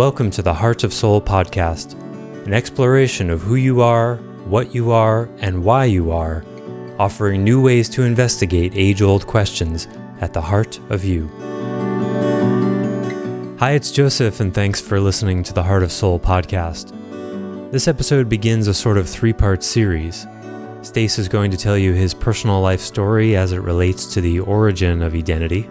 Welcome to the Heart of Soul podcast, an exploration of who you are, what you are, and why you are, offering new ways to investigate age old questions at the heart of you. Hi, it's Joseph, and thanks for listening to the Heart of Soul podcast. This episode begins a sort of three part series. Stace is going to tell you his personal life story as it relates to the origin of Edenity,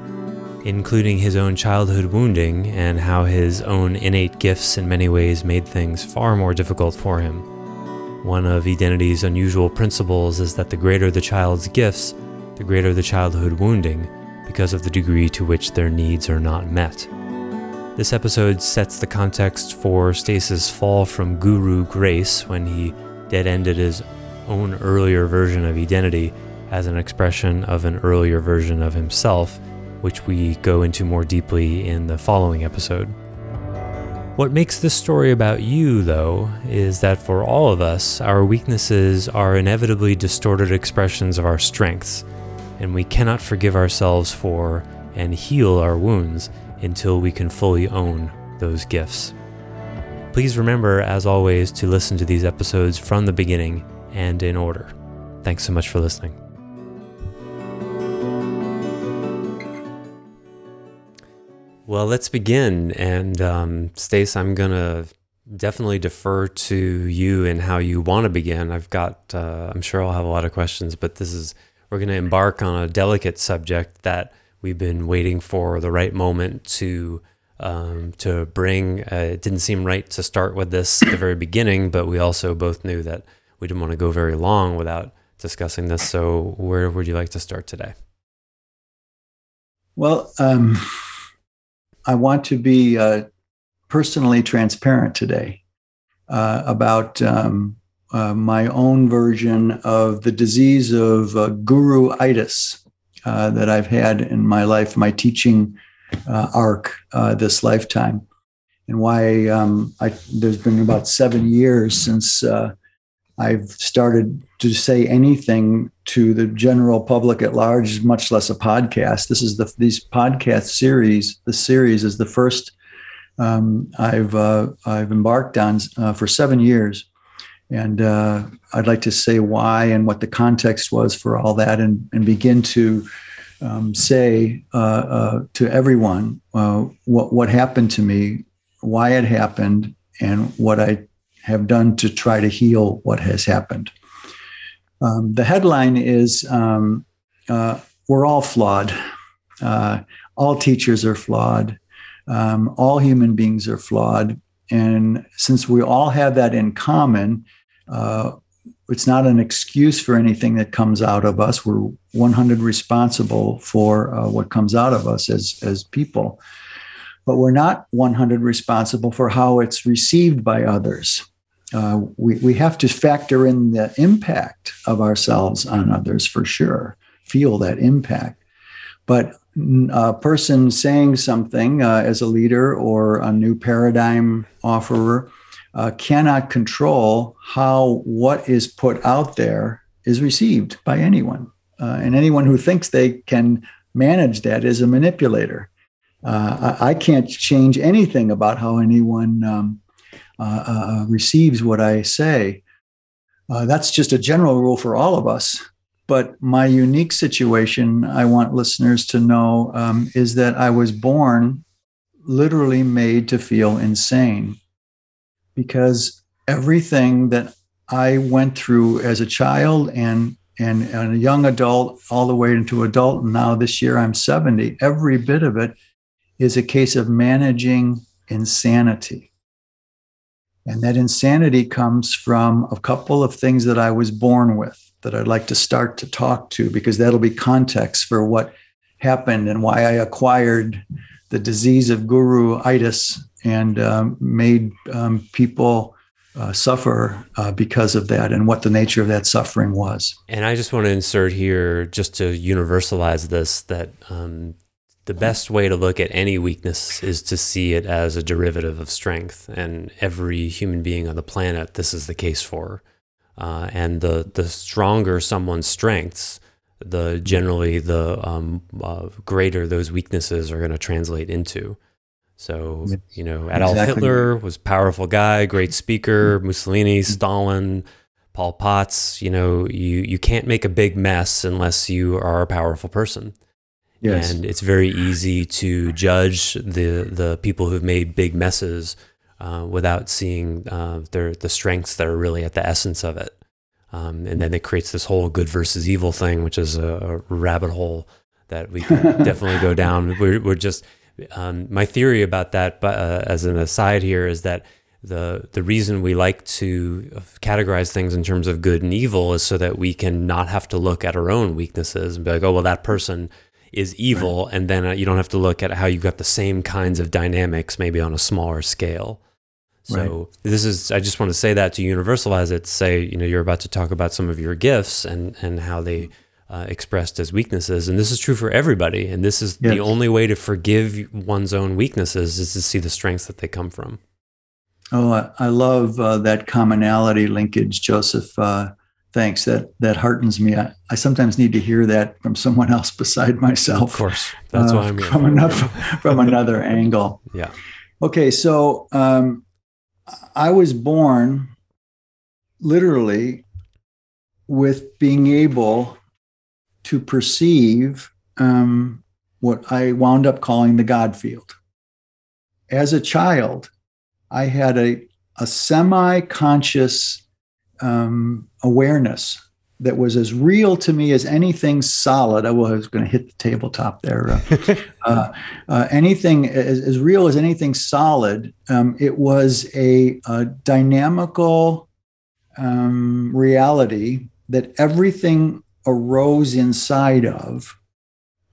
including his own childhood wounding and how his own innate gifts in many ways made things far more difficult for him. One of Edenity's unusual principles is that the greater the child's gifts, the greater the childhood wounding, because of the degree to which their needs are not met. This episode sets the context for Stace's fall from guru grace when he dead ended his own earlier version of identity as an expression of an earlier version of himself, which we go into more deeply in the following episode. What makes this story about you, though, is that for all of us, our weaknesses are inevitably distorted expressions of our strengths, and we cannot forgive ourselves for and heal our wounds until we can fully own those gifts. Please remember, as always, to listen to these episodes from the beginning and in order. Thanks so much for listening. Well, let's begin. And um, Stace, I'm going to definitely defer to you and how you want to begin. I've got, uh, I'm sure I'll have a lot of questions, but this is, we're going to embark on a delicate subject that we've been waiting for the right moment to um, to bring. Uh, it didn't seem right to start with this at the very beginning, but we also both knew that we didn't want to go very long without discussing this. So, where would you like to start today? Well, um, I want to be uh, personally transparent today uh, about um, uh, my own version of the disease of uh, guru-itis uh, that I've had in my life, my teaching uh, arc this lifetime, and why um, I, there's been about seven years since I've started to say anything to the general public at large, much less a podcast. This is the these podcast series. The series is the first um, I've uh, I've embarked on uh, for seven years, and uh, I'd like to say why and what the context was for all that, and and begin to um, say uh, uh, to everyone uh, what what happened to me, why it happened, and what I have done to try to heal what has happened. Um, the headline is um, uh, We're all flawed. Uh, all teachers are flawed. Um, all human beings are flawed. And since we all have that in common, uh, it's not an excuse for anything that comes out of us. We're 100 responsible for uh, what comes out of us as, as people but we're not 100 responsible for how it's received by others. Uh, we, we have to factor in the impact of ourselves on others for sure, feel that impact. But a person saying something uh, as a leader or a new paradigm offerer uh, cannot control how what is put out there is received by anyone. Uh, and anyone who thinks they can manage that is a manipulator. Uh, I, I, can't change anything about how anyone um, uh, uh, receives what I say. Uh, that's just a general rule for all of us. But my unique situation, I want listeners to know, um, is that I was born literally made to feel insane because everything that I went through as a child and and, and a young adult all the way into adult and now this year I'm 70 every bit of it is a case of managing insanity. And that insanity comes from a couple of things that I was born with that I'd like to start to talk to because that'll be context for what happened and why I acquired the disease of guru-itis and um, made um, people uh, suffer uh, because of that and what the nature of that suffering was. And I just want to insert here, just to universalize this, that um, the best way to look at any weakness is to see it as a derivative of strength. And every human being on the planet, this is the case for. Uh, and the the stronger someone's strengths, the generally the um, uh, greater those weaknesses are going to translate into. So, you know, Adolf exactly. Hitler was powerful guy, great speaker, Mussolini, mm-hmm. Stalin, Paul Potts, you know, you, you can't make a big mess unless you are a powerful person. Yes. And it's very easy to judge the the people who've made big messes uh, without seeing uh, their the strengths that are really at the essence of it. Um, and then it creates this whole good versus evil thing, which is a, a rabbit hole that we can definitely go down. We're, we're just um, my theory about that, but uh, as an aside here, is that the the reason we like to categorize things in terms of good and evil is so that we can not have to look at our own weaknesses and be like, oh well, that person is evil, right. and then uh, you don't have to look at how you've got the same kinds of dynamics, maybe on a smaller scale. So right. this is I just want to say that to universalize it. Say you know you're about to talk about some of your gifts and and how they uh, expressed as weaknesses. And this is true for everybody. And this is yes. the only way to forgive one's own weaknesses is to see the strengths that they come from. Oh, I, I love uh, that commonality linkage, Joseph. Uh, thanks. That that heartens me. I, I, sometimes need to hear that from someone else beside myself. Of course, that's why I'm here. From another from another angle. Yeah. Okay, so um, I was born literally with being able to perceive um, what I wound up calling the God field. As a child, I had a, a semi conscious um, awareness that was as real to me as anything solid. I was going to hit the tabletop there. Uh, uh, uh, anything as, as, real as anything solid. Um, it was a, a dynamical um, reality that everything arose inside of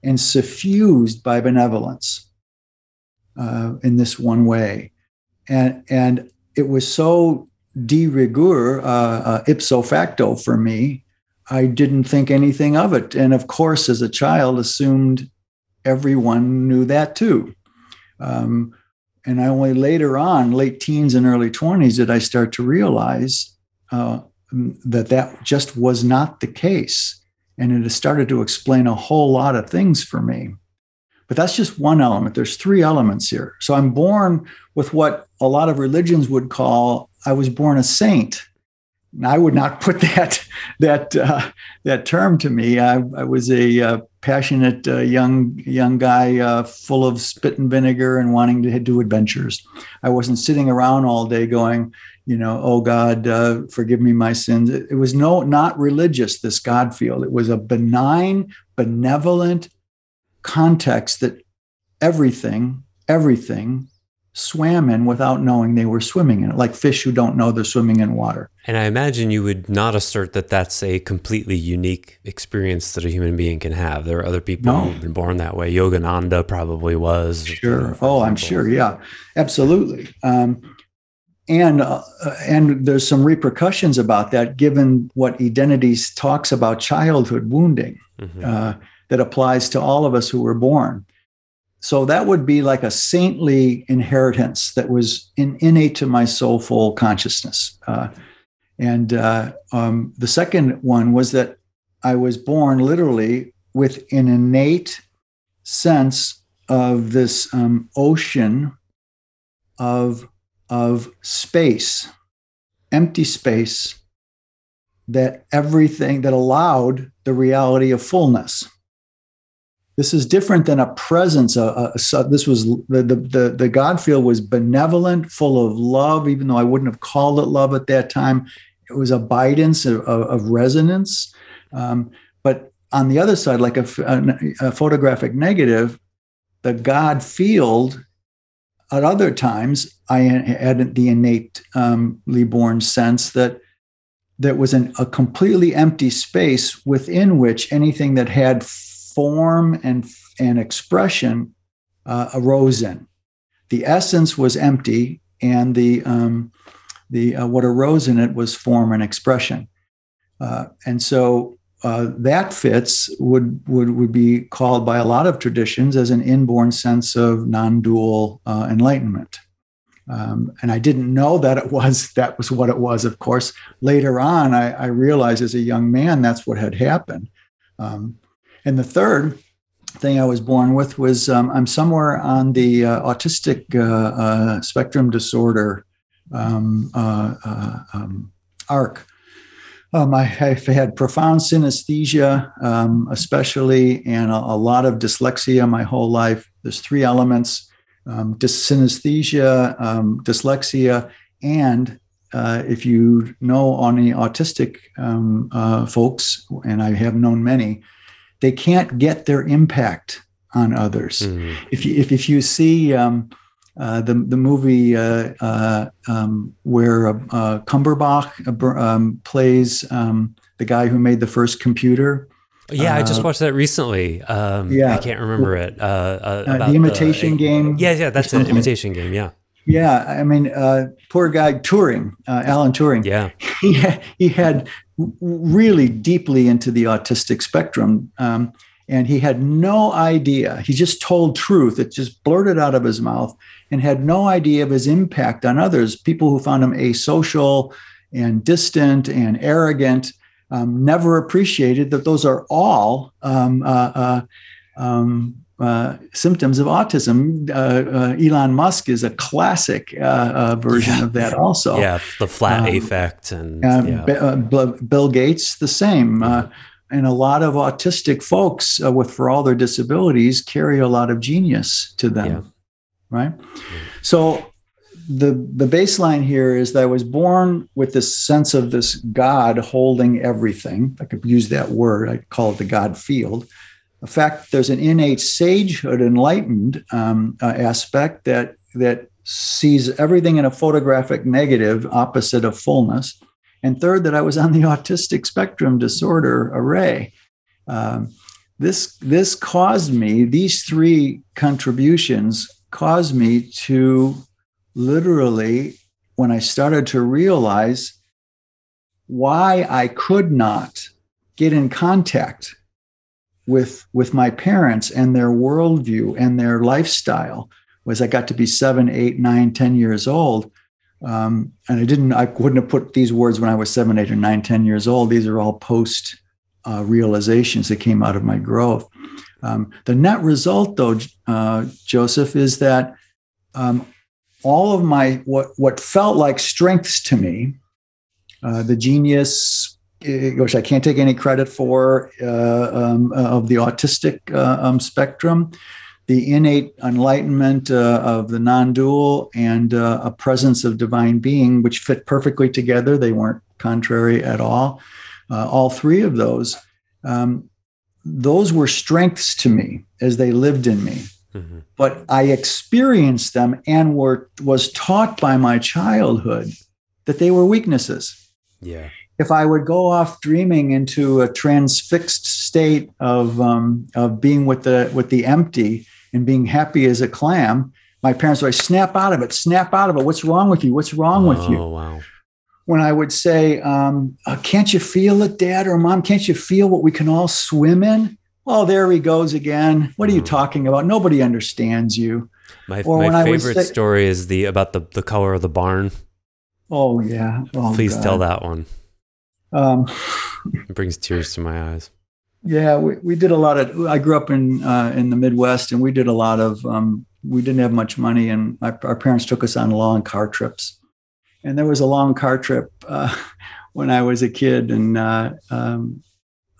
and suffused by benevolence uh, in this one way. And, and it was so de rigueur, uh, uh, ipso facto for me, I didn't think anything of it. And of course, as a child, assumed everyone knew that too. Um, and I only later on, late teens and early 20s, did I start to realize uh, that that just was not the case. And it has started to explain a whole lot of things for me. But that's just one element. There's three elements here. So I'm born with what a lot of religions would call I was born a saint. I would not put that that uh, that term to me. I, I was a uh, passionate uh, young young guy, uh, full of spit and vinegar and wanting to do adventures. I wasn't sitting around all day going, you know, oh God, uh, forgive me my sins. It, it was no, not religious, this God field. It was a benign, benevolent context that everything, everything swam in without knowing they were swimming in it, like fish who don't know they're swimming in water. And I imagine you would not assert that that's a completely unique experience that a human being can have. There are other people no. who've been born that way. Yogananda probably was. Sure. Oh, I'm sure. Yeah, absolutely. Um, and uh, and there's some repercussions about that given what Edenity talks about childhood wounding mm-hmm. uh, that applies to all of us who were born so that would be like a saintly inheritance that was in, innate to my soulful consciousness uh, and uh, um, the second one was that i was born literally with an innate sense of this um, ocean of of space, empty space, that everything that allowed the reality of fullness. This is different than a presence. A, a, a, this was the, the, the, the God field was benevolent, full of love, even though I wouldn't have called it love at that time. It was abidance of, of, of resonance. Um, but on the other side, like a, a photographic negative, the God field at other times, I had the innately um, born sense that there was an, a completely empty space within which anything that had form and, and expression uh, arose in. The essence was empty, and the um, the uh, what arose in it was form and expression. Uh, and so uh, that fits would, would would be called by a lot of traditions as an inborn sense of non-dual uh, enlightenment. Um, and I didn't know that it was that was what it was. Of course, later on, I, I realized as a young man that's what had happened. Um, and the third thing I was born with was um, I'm somewhere on the uh, autistic uh, uh, spectrum disorder um, uh, uh, um, arc. Um, I have had profound synesthesia, um, especially, and a, a, lot of dyslexia my whole life. There's three elements um, synesthesia, um, dyslexia, and uh, if you know any autistic folks, and I have known many, they can't get their impact on others. Mm-hmm. If, you, if, if you see, um, uh, the the movie uh, uh, um, where uh, Cumberbatch um, plays um, the guy who made the first computer. Yeah, I just watched that recently. Um, yeah, I can't remember it. the Imitation the, Game. Yeah, yeah, that's an Imitation Game. Yeah. Yeah, I mean, uh, poor guy Turing, Alan Turing. Yeah, he had, he had really deeply into the autistic spectrum. Um, and he had no idea. He just told truth. It just blurted out of his mouth and had no idea of his impact on others. People who found him asocial and distant and arrogant um, never appreciated that those are all um, uh, uh, um, uh, symptoms of autism. Uh, uh, Elon Musk is a classic uh, version of that, also. Yeah, the flat um, affect and yeah. Bill Gates, the same. and a lot of autistic folks, with for all their disabilities, carry a lot of genius to them. Yeah right? So the the baseline here is that I was born with this sense of this God holding everything. I could use that word. I call it the God field. In fact, there's an innate sagehood, enlightened um, uh, aspect that that sees everything in a photographic negative, opposite of fullness. And third, that I was on the autistic spectrum disorder array. Um, this this caused me these three contributions caused me to literally, when I started to realize why I could not get in contact with, with my parents and their worldview and their lifestyle, was I got to be seven, eight, nine, ten years old. Um, and I didn't, I wouldn't have put these words when I was seven, eight, or nine, ten years old. These are all post uh, realizations that came out of my growth. Um, the net result, though, uh, Joseph, is that um, all of my what what felt like strengths to me, uh, the genius, which I can't take any credit for, uh, um, uh, of the autistic uh, um, spectrum, the innate enlightenment uh, of the non-dual, and a presence of divine being, which fit perfectly together. They weren't contrary at all. all three of those. Um, those were strengths to me as they lived in me. Mm-hmm. But I experienced them and were was taught by my childhood that they were weaknesses. Yeah. If I would go off dreaming into a transfixed state of um, of being with the with the empty and being happy as a clam, my parents would snap out of it, snap out of it. What's wrong with you? What's wrong oh, with you? Oh wow when I would say, um, uh, Can't you feel it, dad or mom? Can't you feel what we can all swim in? Oh, there he goes again. What are you mm. talking about? Nobody understands you. My, my favorite say, story is the about the, the color of the barn. Oh yeah. Oh, Please God. tell that one. Um, it brings tears to my eyes. Yeah, we, we did a lot of. I grew up in uh, in the Midwest, and we did a lot of. Um, we didn't have much money, and my, our parents took us on long car trips and there was a long car trip uh, when I was a kid. And uh, um,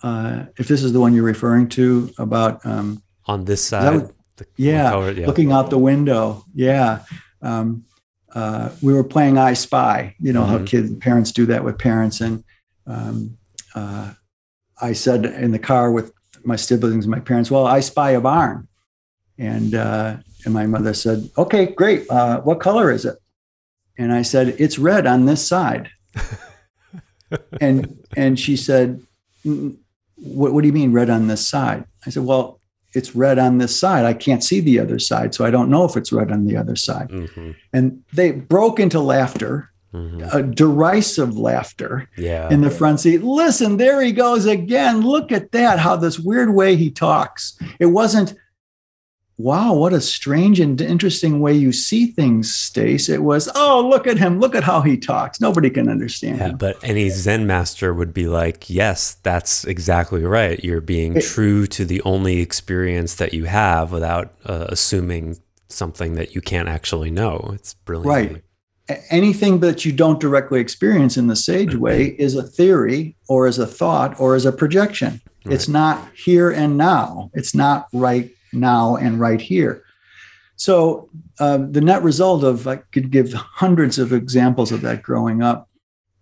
uh, if this is the one you're referring to about um, on this side, the, yeah, color, yeah, looking out the window, yeah. Um, uh, we were playing I Spy. You know mm-hmm. how kids parents do that with parents, and um, uh, I said in the car with my siblings, and my parents, "Well, I spy a barn," and uh, and my mother said, "Okay, great. what color is it?" And I said, It's red on this side. and and she said, what, what do you mean red on this side? I said, Well, it's red on this side. I can't see the other side, so I don't know if it's red on the other side. Mm-hmm. And they broke into laughter, mm-hmm. a derisive laughter yeah. in the front seat. Listen, there he goes again. Look at that, how this weird way he talks. It wasn't wow, what a strange and interesting way you see things, Stace. It was, oh, look at him. Look at how he talks. Nobody can understand yeah, him. But any Zen master would be like, yes, that's exactly right. You're being it, true to the only experience that you have without uh, assuming something that you can't actually know. It's brilliant. Right. Anything that you don't directly experience in the sage way is a theory or is a thought or is a projection. Right. It's not here and now. It's not right now and right here. So uh, the net result of I could give hundreds of examples of that growing up,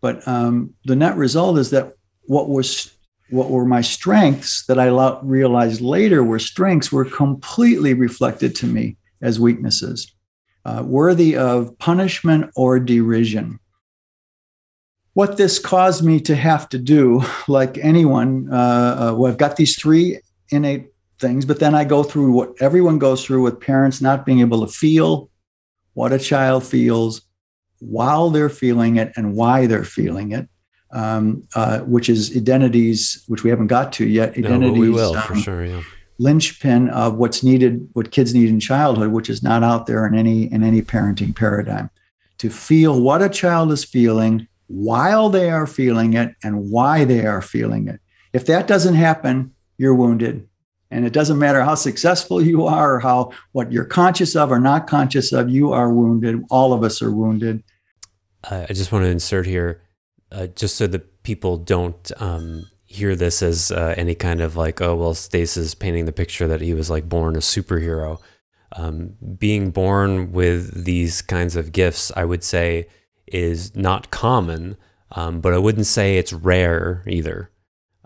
but um, the net result is that what was what were my strengths that I realized later were strengths were completely reflected to me as weaknesses, uh, worthy of punishment or derision. What this caused me to have to do, like anyone, uh, uh, well, I've got these three innate things, but then I go through what everyone goes through with parents not being able to feel what a child feels while they're feeling it and why they're feeling it, um, uh, which is Edenity's, which we haven't got to yet. Edenity's, no, we will um, for sure. Yeah. Linchpin of what's needed, what kids need in childhood, which is not out there in any in any parenting paradigm. To feel what a child is feeling while they are feeling it and why they are feeling it. If that doesn't happen, you're wounded and it doesn't matter how successful you are or how what you're conscious of or not conscious of, you are wounded. All of us are wounded. I just want to insert here, uh, just so that people don't um, hear this as uh, any kind of like, oh, well, Stace is painting the picture that he was like born a superhero. Um, being born with these kinds of gifts, I would say, is not common, um, but I wouldn't say it's rare either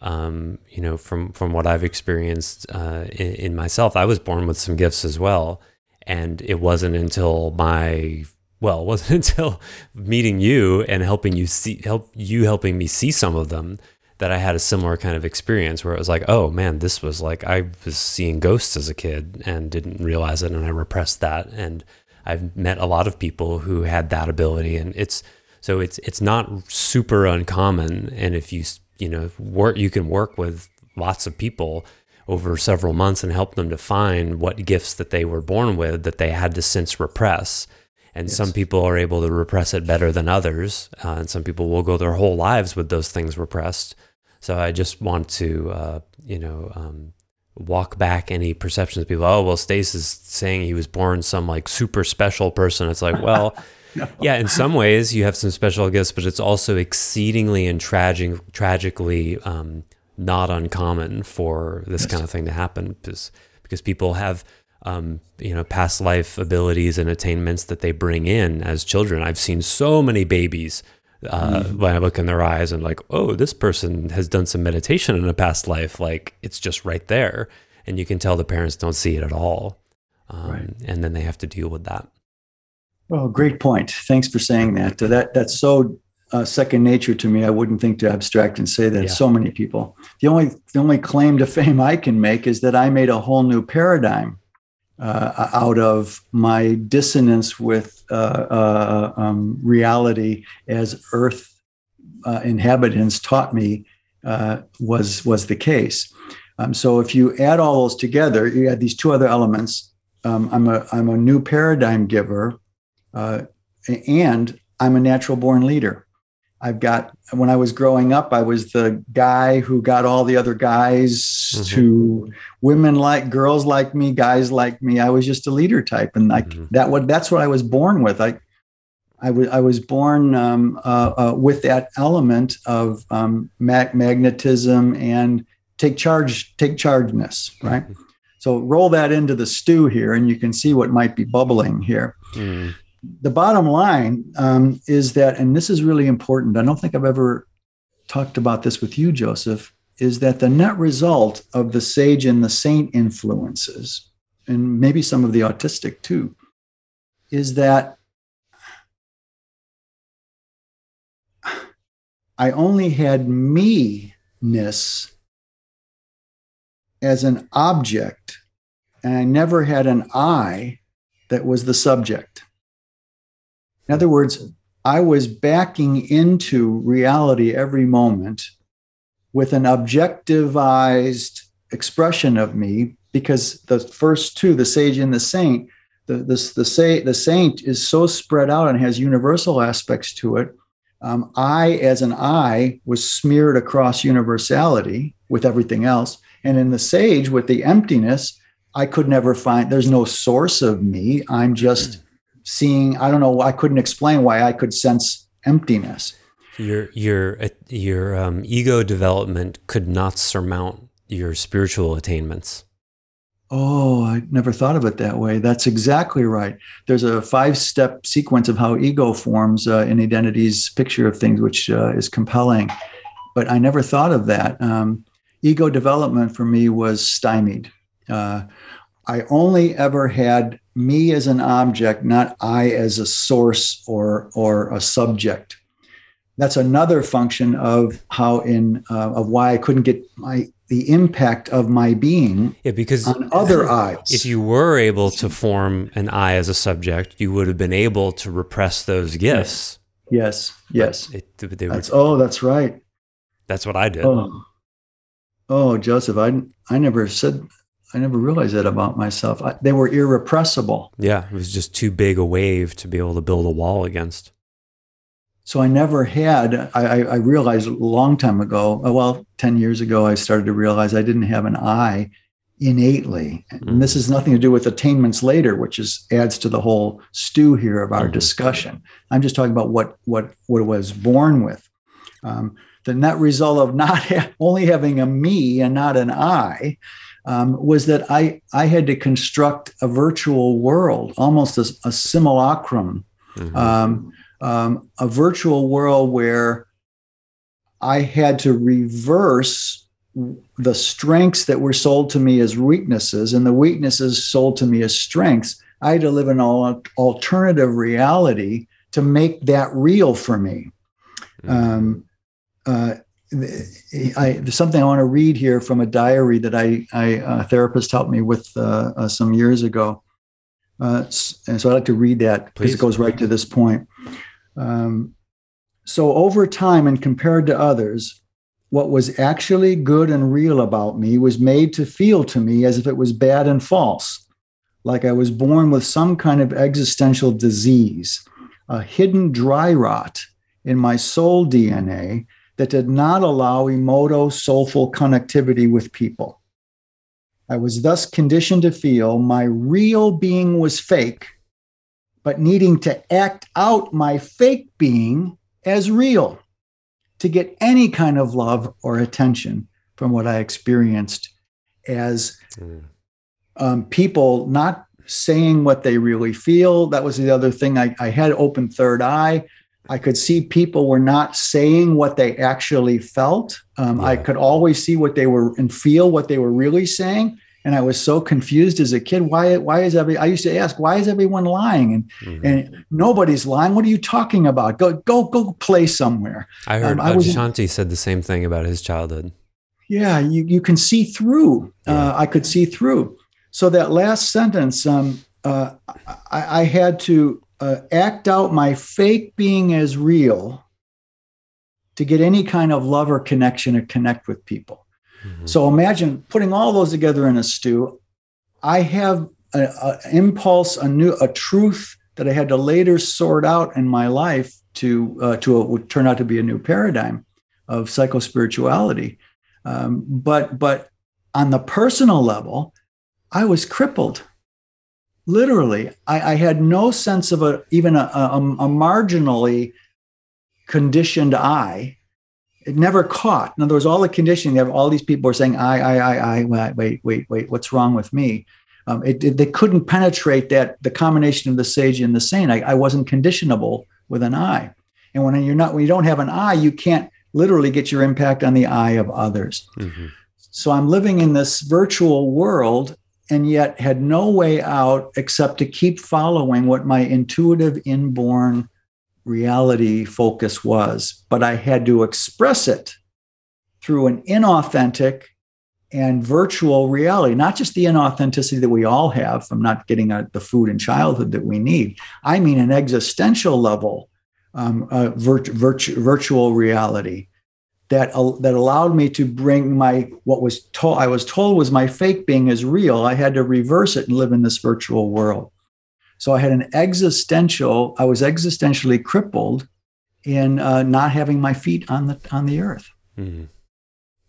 um, you know, from from what I've experienced uh, in, in, myself, I was born with some gifts as well, and it wasn't until my well, it wasn't until meeting you and helping you see help you helping me see some of them that I had a similar kind of experience where it was like, oh man, this was like I was seeing ghosts as a kid and didn't realize it, and I repressed that, and I've met a lot of people who had that ability, and it's so it's it's not super uncommon, and if you you know work you can work with lots of people over several months and help them to find what gifts that they were born with that they had to since repress. And yes. some people are able to repress it better than others uh, and some people will go their whole lives with those things repressed so i just want to uh, you know um, walk back any perceptions of people oh well stace is saying he was born some like super special person it's like well no. Yeah, in some ways you have some special gifts, but it's also exceedingly and tragic, tragically um, not uncommon for this yes. kind of thing to happen because because people have um, you know past life abilities and attainments that they bring in as children. I've seen so many babies uh, mm. when I look in their eyes and like, oh, this person has done some meditation in a past life. Like it's just right there, and you can tell the parents don't see it at all, um, right. and then they have to deal with that. Oh, great point. Thanks for saying that. Uh, that that's so uh, second nature to me. I wouldn't think to abstract and say that yeah. so many people. The only the only claim to fame I can make is that I made a whole new paradigm uh, out of my dissonance with uh, uh um, reality as Earth uh, inhabitants taught me was was the case. Um, so if you add all those together, you add these two other elements. Um, I'm a I'm a new paradigm giver uh, and I'm a natural born leader. I've got, when I was growing up, I was the guy who got all the other guys mm-hmm. to women like girls like me, guys like me. I was just a leader type. And like mm-hmm. that, what that's what I was born with. I, I was, I was born um, uh, uh, with that element of um, mag- magnetism and take charge, take chargeness, right? Mm-hmm. So roll that into the stew here, and you can see what might be bubbling here. Mm the bottom line um, is that, and this is really important. I don't think I've ever talked about this with you, Joseph. Is that the net result of the sage and the saint influences, and maybe some of the autistic too, is that I only had me ness as an object, and I never had an I that was the subject. In other words, I was backing into reality every moment with an objectivized expression of me because the first two, the sage and the saint, the the the, the saint is so spread out and has universal aspects to it. Um, I, as an I, was smeared across universality with everything else, and in the sage, with the emptiness, I could never find. There's no source of me. I'm just seeing. I don't know. I couldn't explain why I could sense emptiness. Your your your um, ego development could not surmount your spiritual attainments. Oh, I never thought of it that way. That's exactly right. There's a five step sequence of how ego forms uh, in Edenity's picture of things, which uh, is compelling. But I never thought of that. Um, ego development for me was stymied. Uh, I only ever had me as an object, not I as a source or, or a subject that's another function of how in uh, of why I couldn't get my the impact of my being yeah, because on other eyes. If you were able to form an I as a subject, you would have been able to repress those gifts. Yes, yes. It, that's, oh, that's right. That's what I did. Oh. oh, Joseph, I I never said I never realized that about myself. I, they were irrepressible. Yeah, it was just too big a wave to be able to build a wall against. So I never had, I, I, realized a long time ago, uh, well, 10 years ago, I started to realize I didn't have an I innately. And mm-hmm. this has nothing to do with attainments later, which is adds to the whole stew here of our mm-hmm. discussion. I'm just talking about what what what was born with. Um, the net result of not ha- only having a me and not an I um, was that I I had to construct a virtual world, almost a, a simulacrum. Mm-hmm. Um, um, a virtual world where I had to reverse the strengths that were sold to me as weaknesses and the weaknesses sold to me as strengths. I had to live in an alternative reality to make that real for me. Mm-hmm. Um, uh, I, there's something I want to read here from a diary that I, I a therapist helped me with uh, uh, some years ago. Uh, and so I'd like to read that because it goes right to this point. Um, so over time and compared to others, what was actually good and real about me was made to feel to me as if it was bad and false, like I was born with some kind of existential disease, a hidden dry rot in my soul DNA that did not allow emoto soulful connectivity with people. I was thus conditioned to feel my real being was fake but needing to act out my fake being as real to get any kind of love or attention from what I experienced as mm. um, people not saying what they really feel. That was the other thing. I, I had open third eye. I could see people were not saying what they actually felt. Um, yeah. I could always see what they were and feel what they were really saying and I was so confused as a kid. Why? Why is every? I used to ask, why is everyone lying? And mm-hmm. and nobody's lying. What are you talking about? Go go go play somewhere. I heard um, I said the same thing about his childhood. Yeah, you you can see through. Yeah. Uh, I could see through. So that last sentence, um, uh, I, I, had to uh, act out my fake being as real to get any kind of love or connection or connect with people. Mm-hmm. So imagine putting all those together in a stew. I have an impulse, a new, a truth that I had to later sort out in my life to uh, to would turn out to be a new paradigm of psychospirituality. Um, but but on the personal level, I was crippled. Literally, I, I had no sense of a even a, a, a marginally conditioned I it never caught. In other words, all the conditioning, all these people are saying, I, I, I, I, wait, wait, wait, what's wrong with me? Um, it, it, they couldn't penetrate that, the combination of the sage and the saint. I, I wasn't conditionable with an eye. And when you're not, when you don't have an eye, you can't literally get your impact on the eye of others. Mm-hmm. So I'm living in this virtual world and yet had no way out except to keep following what my intuitive inborn reality focus was, but I had to express it through an inauthentic and virtual reality, not just the inauthenticity that we all have from not getting a, the food in childhood that we need. I mean, an existential level um, uh, virt- virt- virtual reality that uh, that allowed me to bring my what was told I was told was my fake being as real. I had to reverse it and live in this virtual world. So I had an existential. I was existentially crippled in uh, not having my feet on the on the earth. Mm-hmm.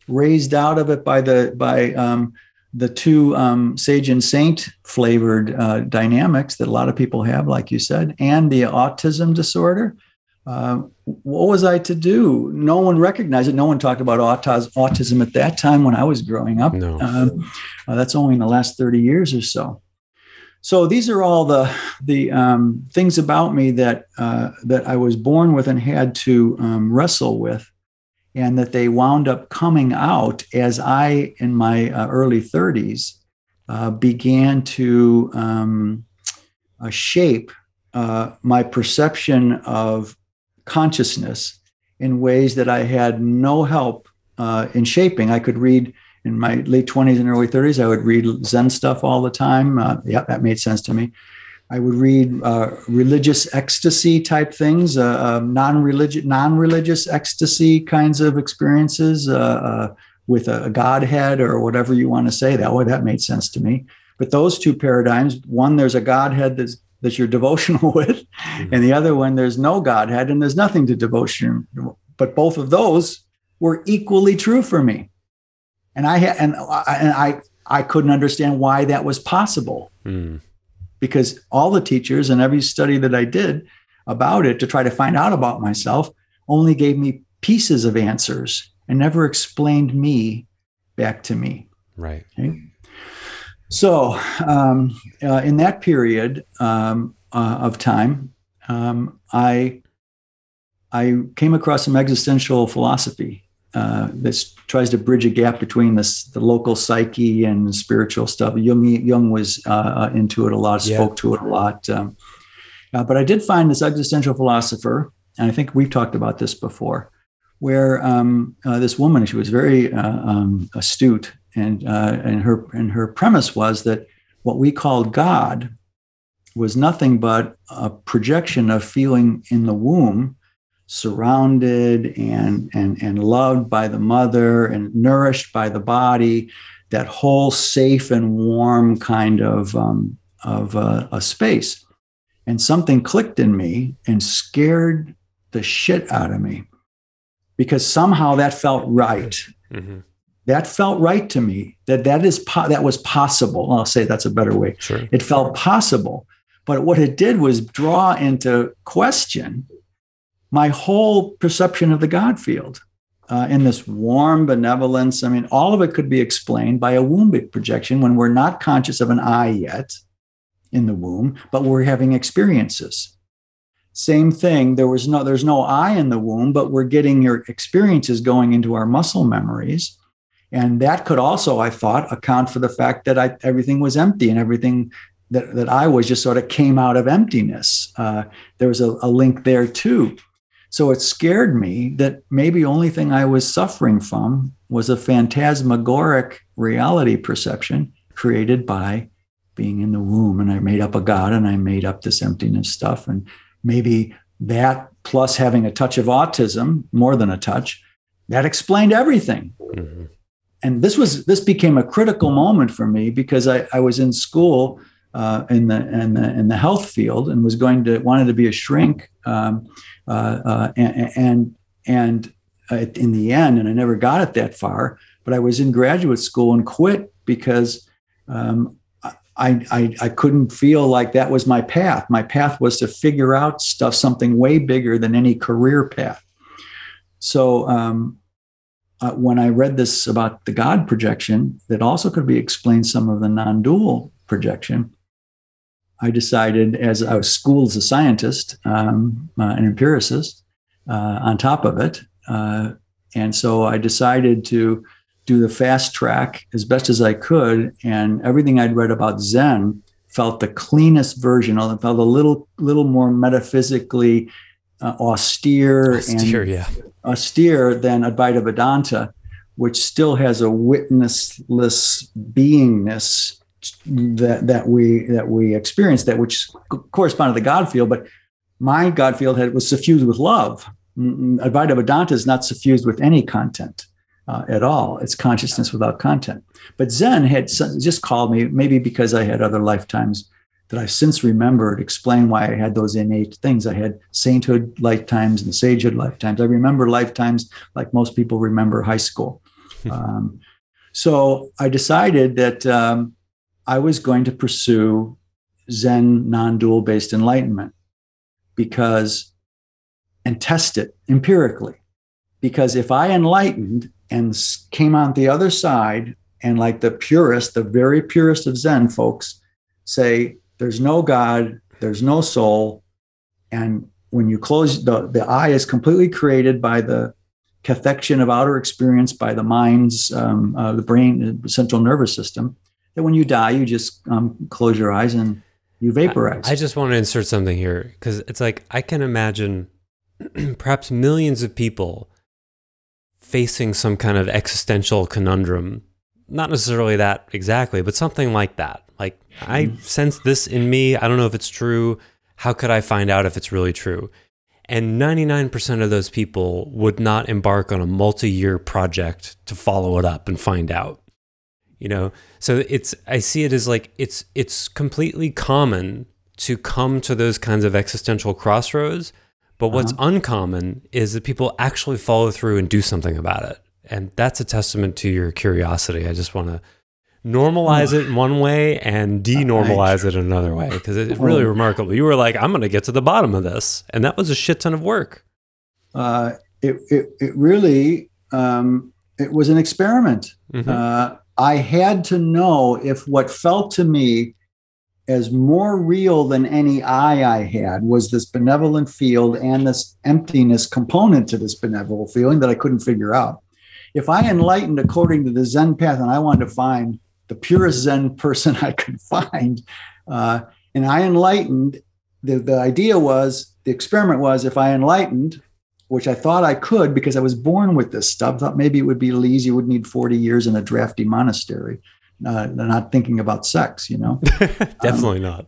Raised out of it by the by um, the two um, sage and saint flavored uh, dynamics that a lot of people have, like you said, and the autism disorder uh, what was I to do? No one recognized it. No one talked about autism at that time when I was growing up. No. Um, uh, that's only in the last 30 years or so. So these are all the the um, things about me that uh, that I was born with and had to um, wrestle with, and that they wound up coming out as I, in my uh, early 30s, uh, began to um, uh, shape my perception of consciousness in ways that I had no help uh, in shaping. I could read in my late 20s and early 30s, I would read Zen stuff all the time. Uh, yeah, that made sense to me. I would read uh, religious ecstasy type things, uh, um, non-religious, non-religious ecstasy kinds of experiences uh, uh, with a, a, godhead or whatever you want to say. That way, that made sense to me. But those two paradigms, one, there's a godhead that's that you're devotional with, mm-hmm. and the other one there's no Godhead and there's nothing to devotion. But both of those were equally true for me, and I had and I, and I I couldn't understand why that was possible, mm. because all the teachers and every study that I did about it to try to find out about myself only gave me pieces of answers and never explained me back to me. Right. Okay? So, um, uh, in that period um, uh, of time, um, I I came across some existential philosophy uh, that tries to bridge a gap between this, the local psyche and spiritual stuff. Jung, Jung was uh, uh, into it a lot, spoke yeah. to it a lot. Um, uh, but I did find this existential philosopher, and I think we've talked about this before, where um, this woman, she was very um, astute and uh, and her and her premise was that what we called God was nothing but a projection of feeling in the womb, surrounded and and and loved by the mother and nourished by the body, that whole safe and warm kind of um, of uh, a space. And something clicked in me and scared the shit out of me because somehow that felt right. Mm-hmm that felt right to me that that is po- that was possible. I'll say that's a better way. Sure. it felt possible but what it did was draw into question my whole perception of the god field uh, in this warm benevolence. I mean all of it could be explained by a womb projection when we're not conscious of an i yet in the womb but we're having experiences. Same thing there was no there's no i in the womb but we're getting your experiences going into our muscle memories and that could also, I thought, account for the fact that I, everything was empty and everything that, that I was just sort of came out of emptiness. Uh, there was a, a link there too. So it scared me that maybe only thing I was suffering from was a phantasmagoric reality perception created by being in the womb. And I made up a God and I made up this emptiness stuff. And maybe that plus having a touch of autism, more than a touch, that explained everything. Mm-hmm and this was this became a critical moment for me because I, I was in school uh, in the in the in the health field and was going to wanted to be a shrink um, uh, uh, and and, and uh, in the end and I never got it that far but I was in graduate school and quit because um, I, I, I couldn't feel like that was my path. My path was to figure out stuff, something way bigger than any career path. So um, uh, when I read this about the God projection, that also could be explained some of the non dual projection. I decided, as I was schooled as a scientist, um, uh, an empiricist, uh, on top of it. Uh, and so I decided to do the fast track as best as I could. And everything I'd read about Zen felt the cleanest version, it felt a little, little more metaphysically uh, austere, austere, and yeah. austere than Advaita Vedanta, which still has a witnessless beingness that that we that we experience that which corresponded to the God field, but my God field had was suffused with love. Advaita Vedanta is not suffused with any content uh, at all. It's consciousness without content. But Zen had just called me, maybe because I had other lifetimes that I've since remembered, explain why I had those innate things. I had sainthood lifetimes and sagehood lifetimes. I remember lifetimes like most people remember high school. um, so I decided that um, I was going to pursue Zen non dual based enlightenment because, and test it empirically. Because if I enlightened and came on the other side, and like the purest, the very purest of Zen folks say, there's no God, there's no soul. And when you close, the, the eye is completely created by the cathextion of outer experience by the mind's, um, uh, the brain, the central nervous system. That when you die, you just um, close your eyes and you vaporize. I, I just want to insert something here because it's like I can imagine perhaps millions of people facing some kind of existential conundrum. Not necessarily that exactly, but something like that. Like, I sense this in me. I don't know if it's true. How could I find out if it's really true? And 99% of those people would not embark on a multi year project to follow it up and find out. You know, so it's, I see it as like it's, it's completely common to come to those kinds of existential crossroads. But what's uh-huh. uncommon is that people actually follow through and do something about it. And that's a testament to your curiosity. I just want to normalize it in one way and denormalize it another way because it's really remarkable. You were like, I'm going to get to the bottom of this, and that was a shit ton of work. Uh, it, it, it really um, it was an experiment. Mm-hmm. Uh, I had to know if what felt to me as more real than any eye I had was this benevolent field and this emptiness component to this benevolent feeling that I couldn't figure out. If I enlightened according to the Zen path and I wanted to find the purest Zen person I could find. Uh, and I enlightened. The, the idea was, the experiment was if I enlightened, which I thought I could because I was born with this stuff, thought maybe it would be easy. You would need 40 years in a drafty monastery, uh, not thinking about sex, you know? Definitely um, not.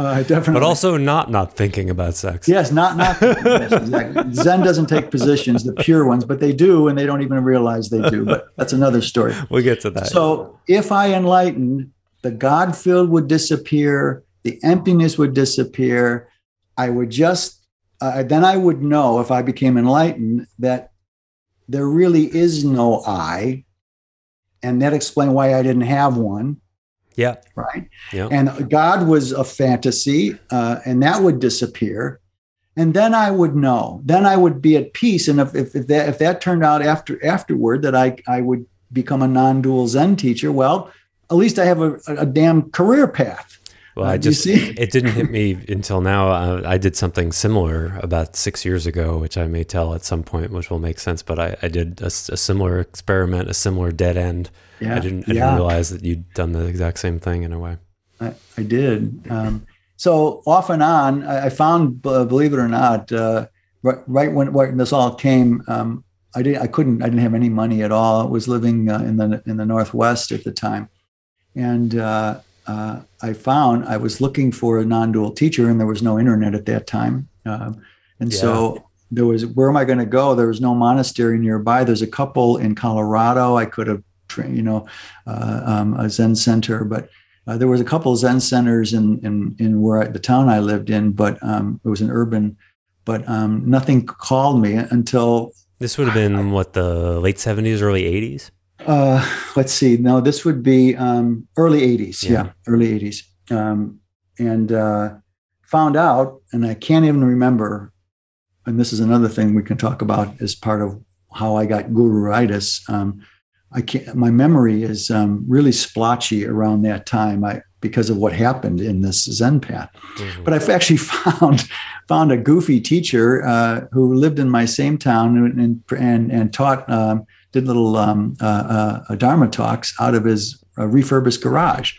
Uh, definitely. But also not not thinking about sex. Yes, not not exactly. Zen doesn't take positions, the pure ones, but they do, and they don't even realize they do. But that's another story. We'll get to that. So if I enlighten, the God field would disappear, the emptiness would disappear. I would just uh, then I would know if I became enlightened that there really is no I, and that explained why I didn't have one yeah. Right. Yeah. And God was a fantasy, uh, and that would disappear. And then I would know. Then I would be at peace. And if, if, if that if that turned out after afterward that I I would become a non-dual Zen teacher, well, at least I have a, a damn career path. Well, uh, I just it didn't hit me until now. Uh, I did something similar about six years ago, which I may tell at some point, which will make sense. But I, I did a, a similar experiment, a similar dead end yeah. I didn't. I didn't realize that you'd done the exact same thing in a way. I, I did. Um, so off and on, I, I found, believe it or not, uh, right, right, when, when this all came, um, I didn't. I couldn't. I didn't have any money at all. I was living uh, in the in the Northwest at the time, and uh, I found I was looking for a non-dual teacher, and there was no internet at that time. Um, and yeah. so there was where am I going to go? There was no monastery nearby. There's a couple in Colorado. I could have you know, uh, um, a Zen center. But uh, there was a couple of Zen centers in in, in where I, the town I lived in, but um, it was an urban. But um, nothing called me until this would have been I, what the late seventies, early eighties. Uh, let's see. No, this would be um, early '80s. Yeah, yeah early '80s. Um, and uh, found out, and I can't even remember. And this is another thing we can talk about as part of how I got guru-itis. Um, I can't. My memory is um, really splotchy around that time. I because of what happened in this Zen path. Mm-hmm. But I've actually found found a goofy teacher uh, who lived in my same town and and and taught um, did little um, uh, uh, Dharma talks out of his uh, refurbished garage,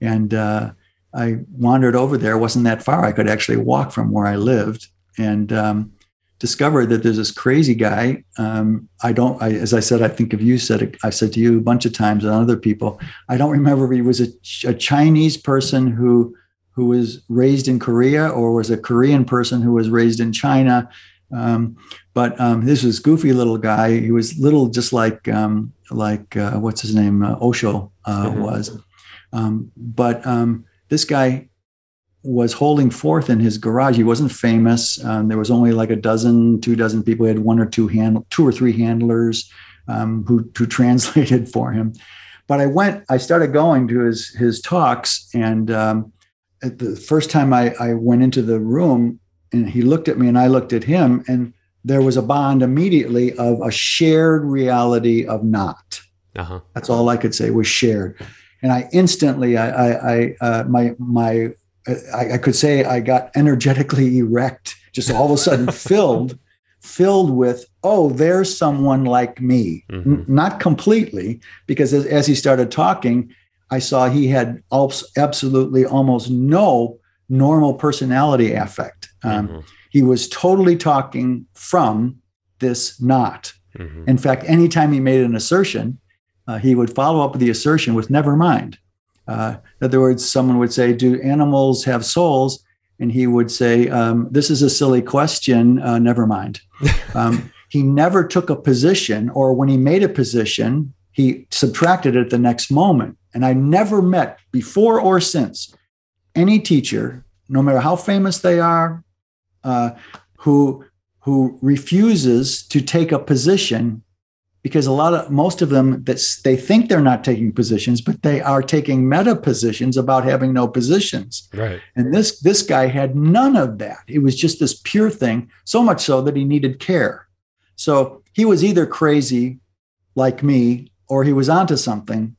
and uh, I wandered over there. Wasn't that far. I could actually walk from where I lived, and um, discovered that there's this crazy guy. Um, I don't, I, as I said, I think if you said it, I said to you a bunch of times and other people, I don't remember he was a, a Chinese person who who was raised in Korea or was a Korean person who was raised in China. Um, but um, this was goofy little guy. He was little, just like um, like uh, what's his name, uh, Osho uh, mm-hmm. was. Um, but um, this guy was holding forth in his garage. He wasn't famous. Um, there was only like a dozen, two dozen people. He had one or two hand, two or three handlers um, who who translated for him. But I went. I started going to his his talks, and um, the first time I, I went into the room, and he looked at me, and I looked at him, and there was a bond immediately of a shared reality of not. Uh-huh. That's all I could say was shared, and I instantly, I, I, I uh, my my, I, I could say I got energetically erect, just all of a sudden filled filled with, oh, there's someone like me. Mm-hmm. N- not completely, because as, as, he started talking, I saw he had absolutely almost no normal personality affect. Um, mm-hmm. He was totally talking from this not. Mm-hmm. In fact, anytime he made an assertion, uh, he would follow up the assertion with never mind. Uh, in other words, someone would say, Do animals have souls? and he would say, um, "This is a silly question. Uh, never mind." Um, he never took a position, or when he made a position, he subtracted it the next moment. And I never met before or since any teacher, no matter how famous they are, uh, who who refuses to take a position because a lot of most of them that they think they're not taking positions but they are taking meta positions about having no positions. Right. And this this guy had none of that. It was just this pure thing so much so that he needed care. So he was either crazy like me or he was onto something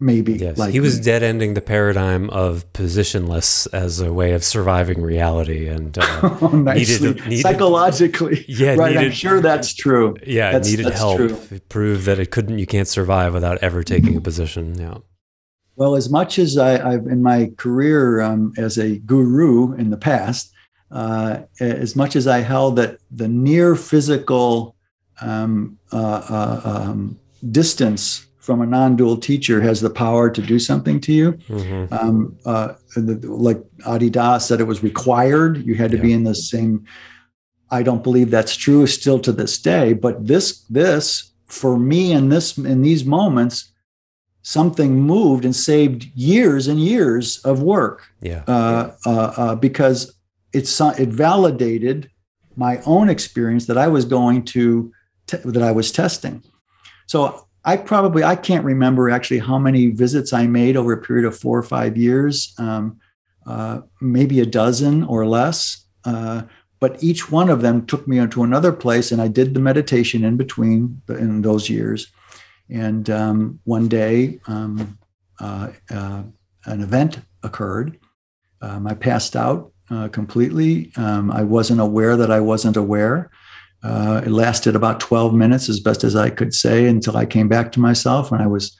maybe. Yes, like he was dead ending the paradigm of positionless as a way of surviving reality, and uh, oh, needed, needed, psychologically. Yeah, right. Needed, I'm sure that's true. Yeah, that's, needed that's help. True. Prove that it couldn't. You can't survive without ever taking a position. Yeah. Well, as much as I, have in my career um, as a guru in the past, uh, as much as I held that the near physical um, uh, uh um, distance from a non-dual teacher has the power to do something to you. Mm-hmm. Um, uh, the, like Adi Das said, it was required. You had to yeah. be in the same. I don't believe that's true still to this day. But this, this for me in this in these moments, something moved and saved years and years of work. Yeah. Uh, uh, uh because it's it validated my own experience that I was going to te- that I was testing. So I probably I can't remember actually how many visits I made over a period of four or five years, um, uh, maybe a dozen or less. Uh, but each one of them took me into another place, and I did the meditation in between in those years. And um, one day, um, uh, uh an event occurred. I passed out uh, completely. Um, I wasn't aware that I wasn't aware. Uh, it lasted about 12 minutes, as best as I could say, until I came back to myself. And I was,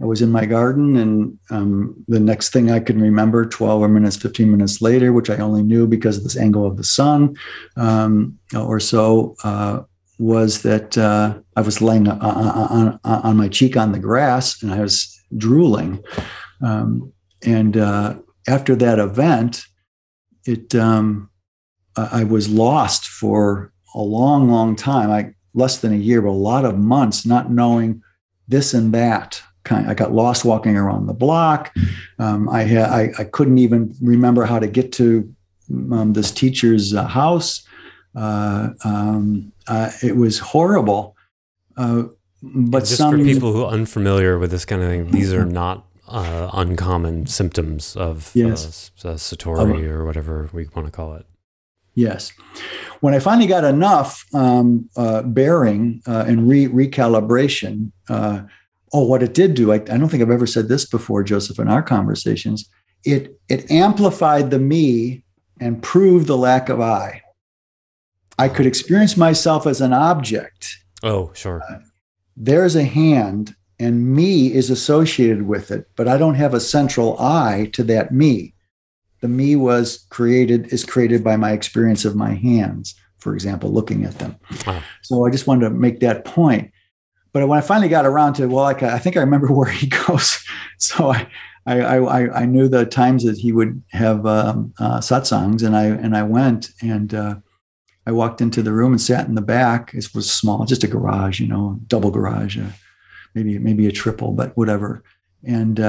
I was in my garden, and um, the next thing I can remember, 12 minutes, 15 minutes later, which I only knew because of this angle of the sun um, or so, uh, was that uh, I was laying on, on, on, my cheek on the grass, and I was drooling. Um, and uh, after that event, it um, I was lost for a long, long time, like less than a year, but a lot of months, not knowing this and that. Kind, I got lost walking around the block. Um, I, had, I, I couldn't even remember how to get to um, this teacher's uh, house. Uh, um, uh, it was horrible. Uh, but just some, for people who are unfamiliar with this kind of thing, these are not uh, uncommon symptoms of yes. uh, satori or whatever we want to call it. Yes. When I finally got enough um, uh, bearing uh, and re- recalibration, uh, oh, what it did do, I, I, don't think I've ever said this before, Joseph, in our conversations. It, it amplified the me and proved the lack of I. I could experience myself as an object. Oh, sure. Uh, there's a hand, and me is associated with it, but I don't have a central I to that me the me was created is created by my experience of my hands for example looking at them wow. so i just wanted to make that point but when i finally got around to well i, I think i remember where he goes so I, I I, I knew the times that he would have um, uh, satsangs, and I and I went, and uh, I walked into the room and sat in the back. It was small, just a garage, you know, double garage, uh, maybe maybe a triple, but whatever. And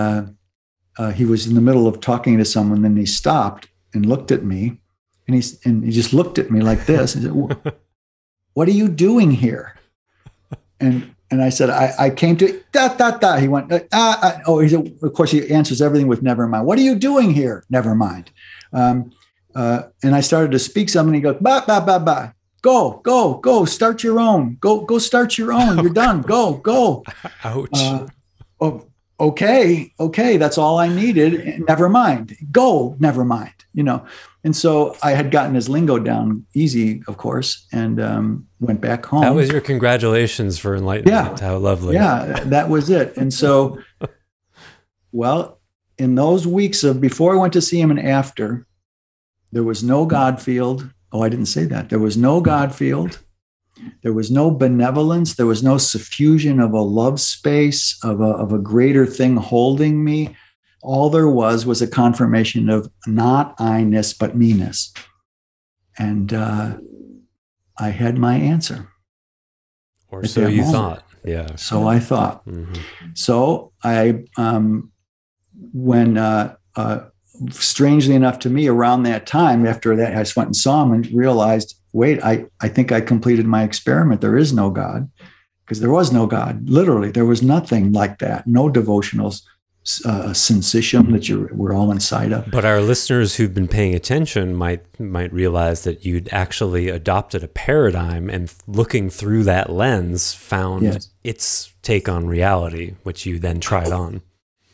uh, he was in the middle of talking to someone. Then he stopped and looked at me, and he and he just looked at me like this. And said, "What are you doing here?" And and I said, I, I came to da da da. He went, ah, ah. oh, he said, of course, he answers everything with never mind. What are you doing here? Never mind. Um, uh, and I started to speak something. He goes, ba ba ba ba. Go, go, go. Start your own. Go, go. Start your own. You're done. Go, go. Ouch. Uh, oh, okay, okay. That's all I needed. Never mind. Go. Never mind. You know. And so I had gotten his lingo down easy, of course, and um, went back home. That was your congratulations for enlightenment. Yeah. How lovely. Yeah, that was it. And so, well, in those weeks of before I went to see him and after, there was no God field. Oh, I didn't say that. There was no God field. There was no benevolence. There was no suffusion of a love space, of a, of a greater thing holding me all there was was a confirmation of not I-ness, but me-ness. And uh, I had my answer. Or so you moment. thought. Yeah. So I thought. Mm-hmm. So I, um, when, uh, uh, strangely enough to me, around that time, after that, I just went and saw him and realized, wait, I, I think I completed my experiment. There is no God because there was no God. Literally, there was nothing like that. No devotionals uh, sensation that you're we're all inside of. But our listeners who've been paying attention might might realize that you'd actually adopted a paradigm and looking through that lens found yes. its take on reality, which you then tried on.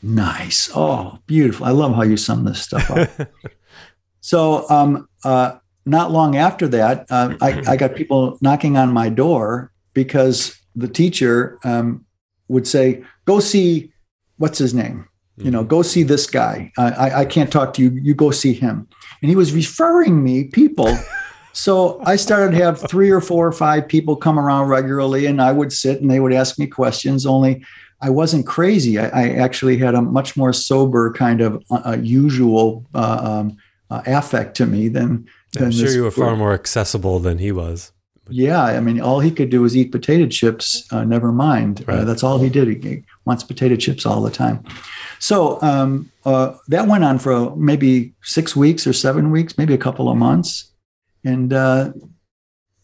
Nice. Oh, beautiful. I love how you sum this stuff up. so, um, uh, not long after that, uh, I, I, got people knocking on my door because the teacher um, would say, "Go see what's his name? You know, mm-hmm. go see this guy. I, I can't talk to you. You go see him. And he was referring me people. so I started to have three or four or five people come around regularly, and I would sit and they would ask me questions. Only I wasn't crazy. I, I actually had a much more sober kind of uh, usual uh, um, uh, affect to me than. Than I'm sure you were far more accessible than he was. Yeah, I mean, all he could do was eat potato chips. Uh, never mind. Uh, right. Uh, that's all he did. He wants potato chips all the time. So um, uh, that went on for maybe six weeks or seven weeks, maybe a couple of months, and uh,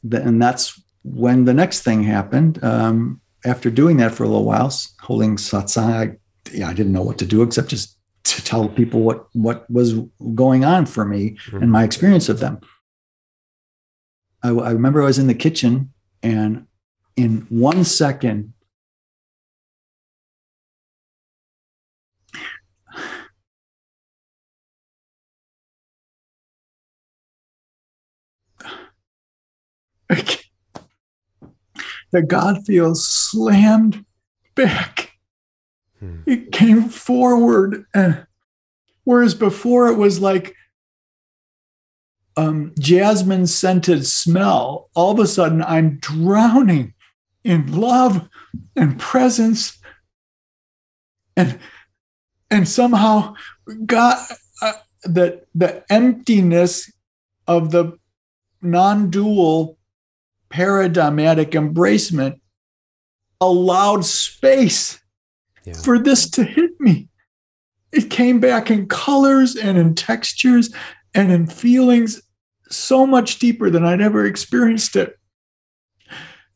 the, and that's when the next thing happened. Um, after doing that for a little while, holding satsang, I, yeah, I didn't know what to do except just to tell people what what was going on for me mm-hmm. and my experience of them. I, I remember I was in the kitchen and in one second, the God feels slammed back. Hmm. It came forward. And whereas before it was like um, jasmine scented smell, all of a sudden I'm drowning in love and presence. And, and somehow God, uh, the, the emptiness of the non dual paradigmatic embracement allowed space yeah. for this to hit me. It came back in colors and in textures and in feelings so much deeper than I'd ever experienced it.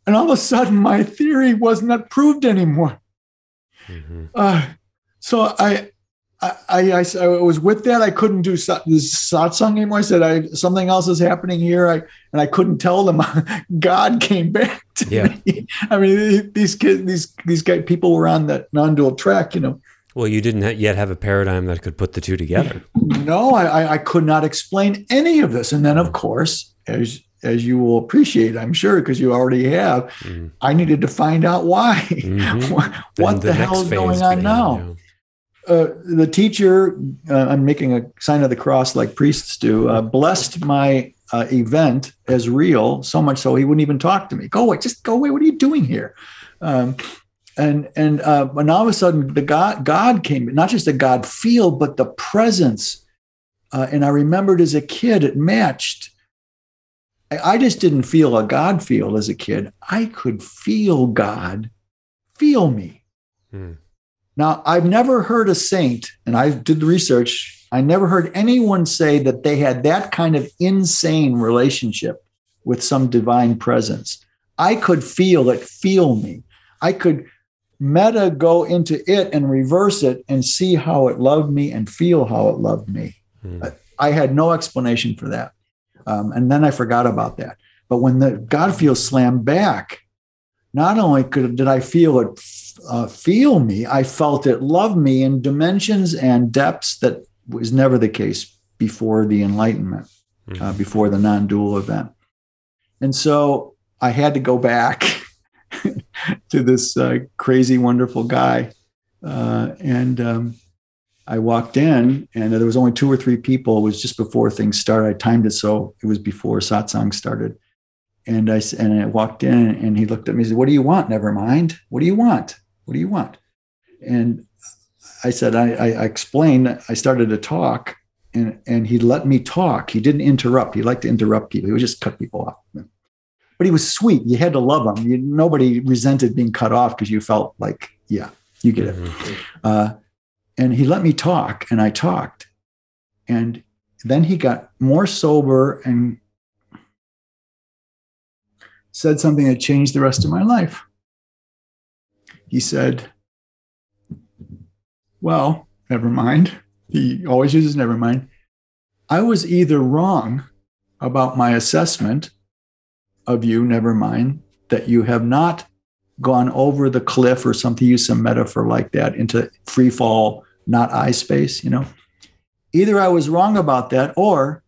And all of a sudden, my theory was not proved anymore. Mm-hmm. Uh, so I, I, I, I, was with that. I couldn't do this satsang anymore. I said, I, something else is happening here. I, and I couldn't tell them. God came back to yeah. me. I mean, these kids, these, these guys, people were on that non-dual track, you know. Well, you didn't yet have a paradigm that could put the two together. No, I, I could not explain any of this. And then, of course, as as you will appreciate, I'm sure, because you already have, mm. I needed to find out why. Mm-hmm. what the, the hell is going on now? Uh, the teacher, uh, I'm making a sign of the cross like priests do, uh, blessed my uh, event as real so much so he wouldn't even talk to me. Go away, just go away. What are you doing here? Um, and and uh, and all of a sudden the God God came, not just the God feel, but the presence. And I remembered as a kid, it matched I just didn't feel a God feel as a kid. I could feel God feel me. Hmm. Now, I've never heard a saint, and I did the research, I never heard anyone say that they had that kind of insane relationship with some divine presence. I could feel it feel me. I could meta go into it and reverse it and see how it loved me and feel how it loved me. Hmm. I had no explanation for that. Um, and then I forgot about that. But when the God feels slammed back, not only could, did I feel it uh, feel me, I felt it love me in dimensions and depths that was never the case before the Enlightenment, uh, hmm. before the non dual event. And so I had to go back to this uh, crazy, wonderful guy. Uh, and um, I walked in, and there was only two or three people. It was just before things started. I timed it so it was before satsang started. And I and I walked in, and he looked at me and said, "What do you want? Never mind. What do you want? What do you want?" And I said, I, I explained. I started to talk, and and he let me talk. He didn't interrupt. He liked to interrupt people. He would just cut people off. But he was sweet. You had to love him. You, nobody resented being cut off because you felt like, yeah, you get it. Mm-hmm. Uh, and he let me talk and I talked. And then he got more sober and said something that changed the rest of my life. He said, Well, never mind. He always uses never mind. I was either wrong about my assessment of you, never mind, that you have not gone over the cliff or something, use some metaphor like that into free fall, not eye space, you know. Either I was wrong about that, or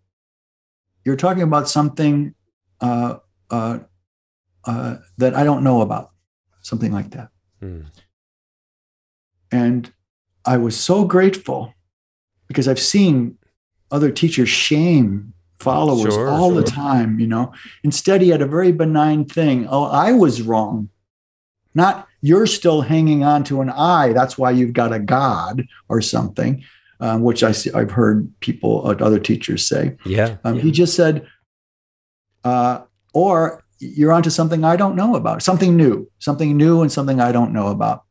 you're talking about something uh, uh, uh, that I don't know about, something like that. Hmm. And I was so grateful because I've seen other teachers shame followers sure, all sure. the time, you know. Instead, he had a very benign thing. Oh, I was wrong. Not you're still hanging on to an I. That's why you've got a God or something, um, which I see, I've heard people, uh, other teachers say. Yeah, um, yeah. He just said, uh, or you're onto something I don't know about, something new, something new and something I don't know about.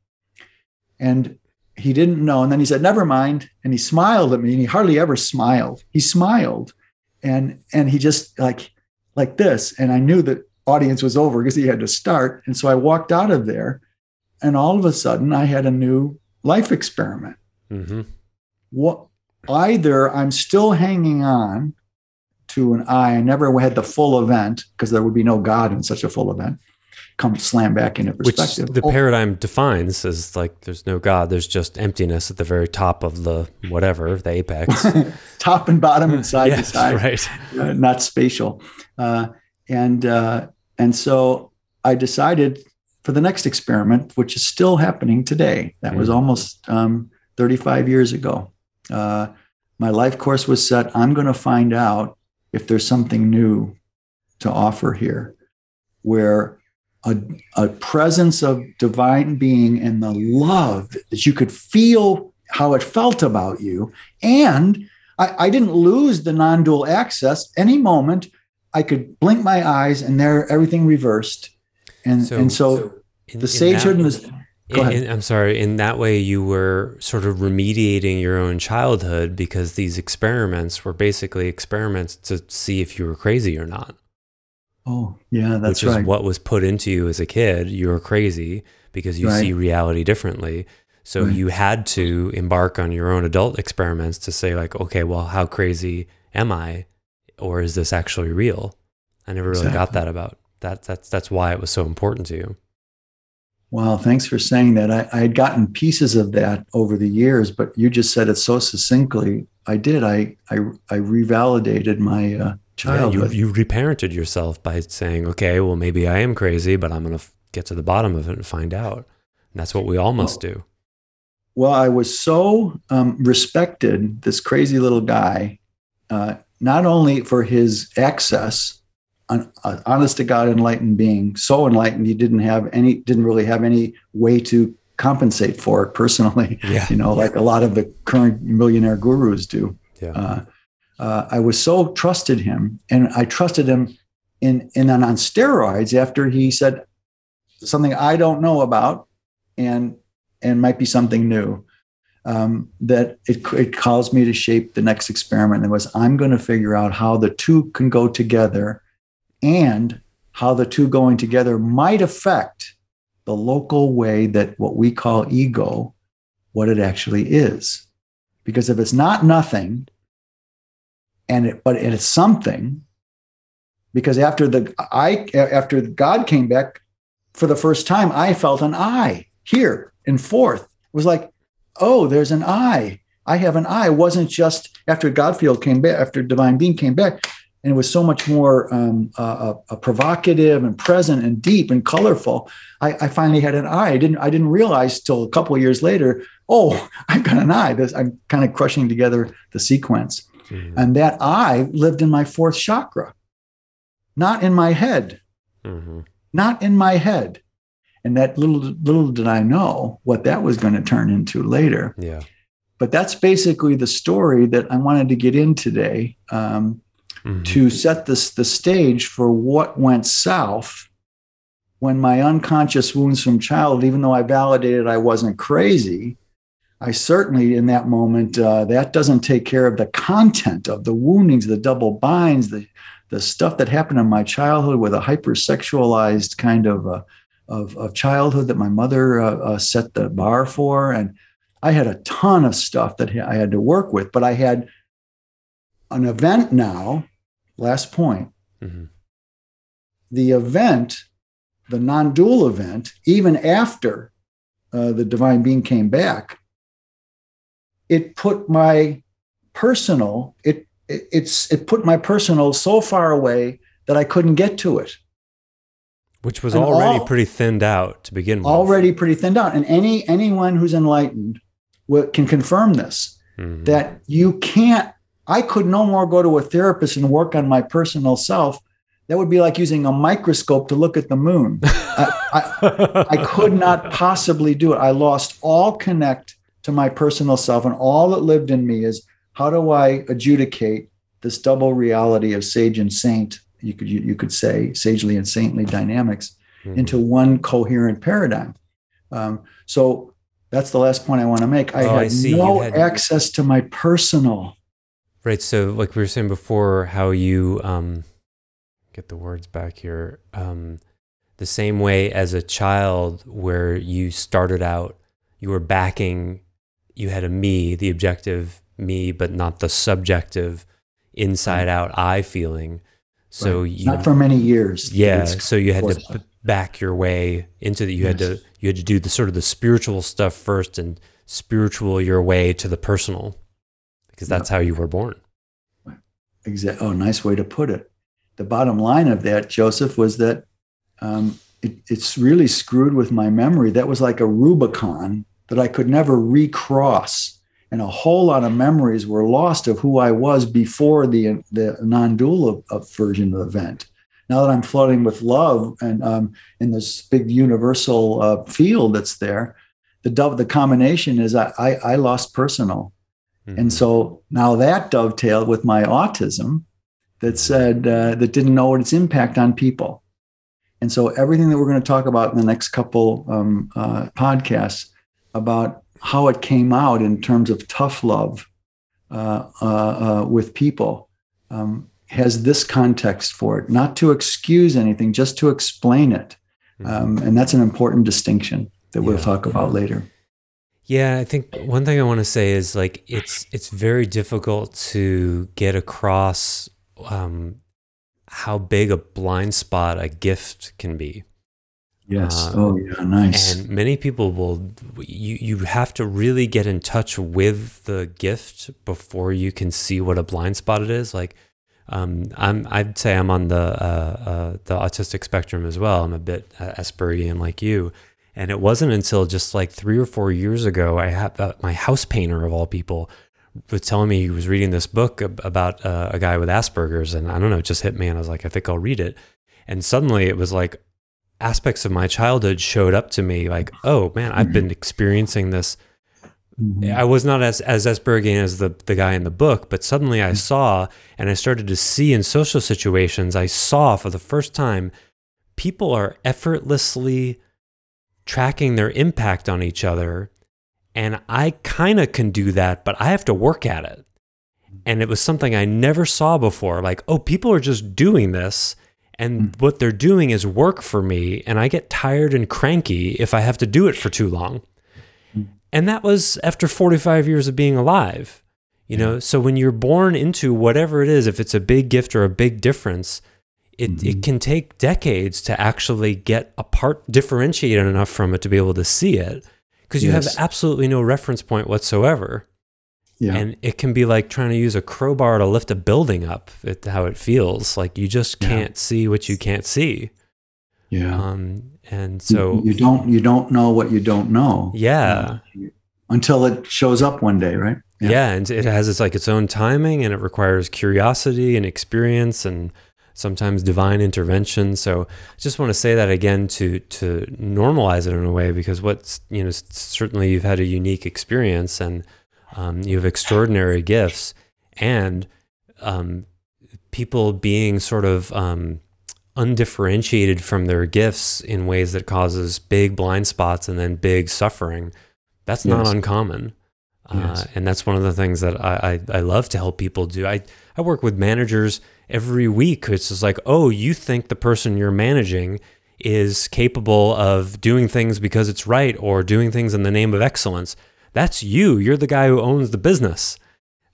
And he didn't know. And then he said, never mind. And he smiled at me and he hardly ever smiled. He smiled and and he just like like this and i knew the audience was over because he had to start and so i walked out of there and all of a sudden i had a new life experiment mm-hmm. what either i'm still hanging on to an i i never had the full event because there would be no god in such a full event come slam back into perspective. Which the oh. paradigm defines as like there's no God, there's just emptiness at the very top of the whatever, the apex. top and bottom and side yes, to side. Right. Uh, not spatial. Uh, and uh, and so I decided for the next experiment, which is still happening today. That mm. was almost um, 35 years ago. Uh, my life course was set. I'm going to find out if there's something new to offer here where a, a presence of divine being and the love that you could feel how it felt about you. And I, I didn't lose the non dual access. Any moment, I could blink my eyes and there everything reversed. And so, and so, so in, the sagehood and the. In, I'm sorry. In that way, you were sort of remediating your own childhood because these experiments were basically experiments to see if you were crazy or not. Oh, yeah, that's which right. is what was put into you as a kid. You're crazy because you right. see reality differently. So right. you had to embark on your own adult experiments to say, like, okay, well, how crazy am I, or is this actually real? I never really exactly. got that about that. That's that's why it was so important to you. Wow, thanks for saying that. I, I had gotten pieces of that over the years, but you just said it so succinctly. I did. I I, I revalidated my uh, childhood. Yeah, you, you reparented yourself by saying, okay, well, maybe I am crazy, but I'm going to f- get to the bottom of it and find out. And that's what we all must well, do. Well, I was so um, respected, this crazy little guy, uh, not only for his access, an uh, honest to God enlightened being, so enlightened he didn't have any, didn't really have any way to compensate for it personally. Yeah. You know, like a lot of the current millionaire gurus do. Yeah. Uh, uh, I was so trusted him, and I trusted him in, in on steroids after he said something I don't know about and and might be something new. Um, that it, it caused me to shape the next experiment. And was I'm going to figure out how the two can go together and how the two going together might affect the local way that what we call ego, what it actually is. Because if it's not nothing, and it, but it's something, because after the I after God came back for the first time, I felt an I here and forth. It was like, oh, there's an I. I have an I. It wasn't just after Godfield came back, after Divine Being came back, and it was so much more um, uh, uh, provocative and present and deep and colorful. I, I, finally had an eye. I didn't. I didn't realize till a couple of years later. Oh, I've got an eye. This, I'm kind of crushing together the sequence, mm-hmm. and that I lived in my fourth chakra, not in my head, mm-hmm. not in my head. And that little little did I know what that was going to turn into later. Yeah. But that's basically the story that I wanted to get in today um, mm-hmm. to set this the stage for what went south when my unconscious wounds from childhood, even though I validated I wasn't crazy, I certainly in that moment uh, that doesn't take care of the content of the woundings, the double binds, the the stuff that happened in my childhood with a hypersexualized kind of uh, of, of childhood that my mother uh, uh, set the bar for. And I had a ton of stuff that I had to work with, but I had an event now. Last point. Mm-hmm. The event, the non dual event, even after uh, the divine being came back, it put my personal, it, it, it's, it put my personal so far away that I couldn't get to it. Which was and already all, pretty thinned out to begin with. Already pretty thinned out. And any anyone who's enlightened can confirm this mm-hmm. that you can't, I could no more go to a therapist and work on my personal self. That would be like using a microscope to look at the moon. I, I, I could not possibly do it. I lost all connect to my personal self, and all that lived in me is how do I adjudicate this double reality of sage and saint you could you, you could say sagely and saintly dynamics mm-hmm. into one coherent paradigm. Um, so that's the last point I want to make. I oh, had I no had... access to my personal. Right. So, like we were saying before, how you um, get the words back here. Um, the same way as a child, where you started out, you were backing, you had a me, the objective me, but not the subjective inside out I feeling. So right. you not for many years. Yeah. So you had to back your way into that. You yes. had to you had to do the sort of the spiritual stuff first and spiritual your way to the personal, because that's how you were born. Exactly. Oh, nice way to put it. The bottom line of that, Joseph, was that um, it, it's really screwed with my memory. That was like a Rubicon that I could never recross and a whole lot of memories were lost of who I was before the the non-dual version of the event. Now that I'm floating with love and um, in this big universal uh, field that's there, the the combination is I I, I lost personal, mm-hmm. and so now that dovetailed with my autism that said uh, that didn't know its impact on people, and so everything that we're going to talk about in the next couple um, uh, podcasts about how it came out in terms of tough love uh, uh, uh, with people um, has this context for it, not to excuse anything, just to explain it. Mm-hmm. Um, and that's an important distinction that we'll talk about later. Yeah, I think one thing I want to say is like it's it's very difficult to get across um, how big a blind spot a gift can be. Yes. Um, oh, yeah. Nice. And many people will, you, you have to really get in touch with the gift before you can see what a blind spot it is. Like, um, I'm, I'd say I'm on the, uh, uh, the autistic spectrum as well. I'm a bit Aspergian like you. And it wasn't until just like three or four years ago, I had uh, my house painter of all people was telling me he was reading this book about uh, a guy with Asperger's. And I don't know, it just hit me. And I was like, I think I'll read it. And suddenly it was like, aspects of my childhood showed up to me like, oh man, I've been experiencing this mm-hmm. I was not as as Aspergian as the the guy in the book, but suddenly I mm-hmm. saw and I started to see in social situations. I saw for the first time people are effortlessly tracking their impact on each other, and I kind of can do that, but I have to work at it. And it was something I never saw before. Like, oh, people are just doing this and mm. what they're doing is work for me and i get tired and cranky if i have to do it for too long mm. and that was after 45 years of being alive you know so when you're born into whatever it is if it's a big gift or a big difference it, mm-hmm. it can take decades to actually get apart differentiated enough from it to be able to see it because you yes. have absolutely no reference point whatsoever yeah. And it can be like trying to use a crowbar to lift a building up, it, how it feels. Like you just can't yeah. see what you can't see. Yeah. Um, and so you, you, don't you don't know what you don't know. Yeah. Uh, until it shows up one day, right? Yeah. yeah. and it has its like its own timing and it requires curiosity and experience and sometimes divine intervention. So I just want to say that again to to normalize it in a way because what's you know certainly you've had a unique experience and um, you have extraordinary gifts, and um, people being sort of um, undifferentiated from their gifts in ways that causes big blind spots and then big suffering. That's yes. not uncommon. Uh, yes. and that's one of the things that I, I, I, love to help people do. I, I work with managers every week. It's just like, oh, you think the person you're managing is capable of doing things because it's right or doing things in the name of excellence. That's you. You're the guy who owns the business.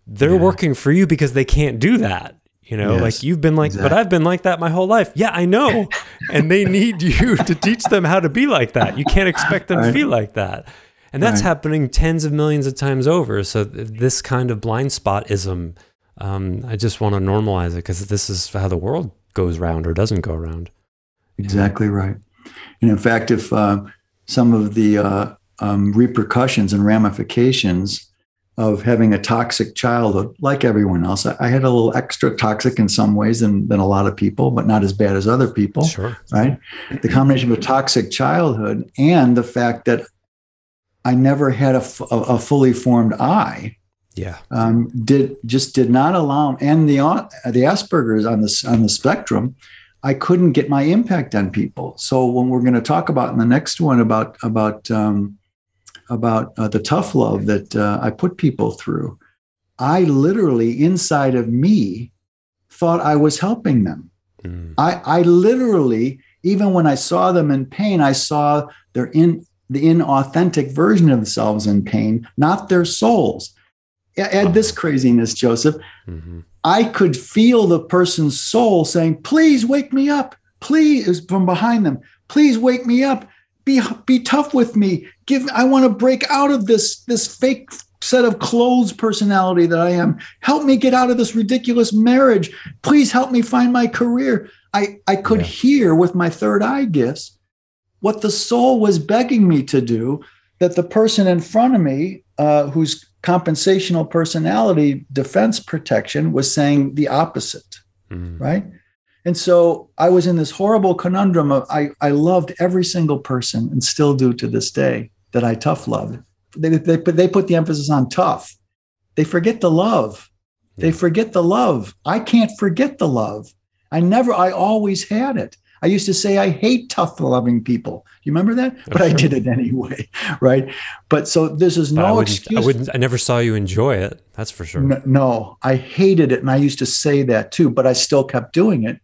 They're yeah. working for you because they can't do that. You know, yes, like you've been like, exactly. but I've been like that my whole life. Yeah, I know. and they need you to teach them how to be like that. You can't expect them right. to be like that. And that's right. happening tens of millions of times over. So this kind of blind spotism, um, I just want to normalize it because this is how the world goes round or doesn't go around. Exactly right. And in fact, if uh, some of the uh, um, repercussions and ramifications of having a toxic childhood, like everyone else. I, I, had a little extra toxic in some ways than, than a lot of people, but not as bad as other people. Sure. Right. The combination of a toxic childhood and the fact that I never had a, a, a fully formed I. Yeah. Um, did just did not allow and the the Asperger's on the on the spectrum I couldn't get my impact on people. So when we're going to talk about in the next one about about um, about uh, the tough love that uh, I put people through, I literally inside of me thought I was helping them. Mm. I, I literally, even when I saw them in pain, I saw their in the inauthentic version of themselves in pain, not their souls. Add this craziness, Joseph. Mm-hmm. I could feel the person's soul saying, "Please wake me up." Please, from behind them. Please wake me up be be tough with me give i want to break out of this this fake set of clothes personality that i am help me get out of this ridiculous marriage please help me find my career i i could yeah. hear with my third eye gifts what the soul was begging me to do that the person in front of me uh, whose compensational personality defense protection was saying the opposite mm. right and so I was in this horrible conundrum of I, I loved every single person and still do to this day that I tough loved. They, they, they put the emphasis on tough. They forget the love. They forget the love. I can't forget the love. I never, I always had it. I used to say I hate tough loving people. You remember that? Oh, but sure. I did it anyway, right? But so this is no I excuse. I wouldn't. I never saw you enjoy it. That's for sure. No, no, I hated it, and I used to say that too. But I still kept doing it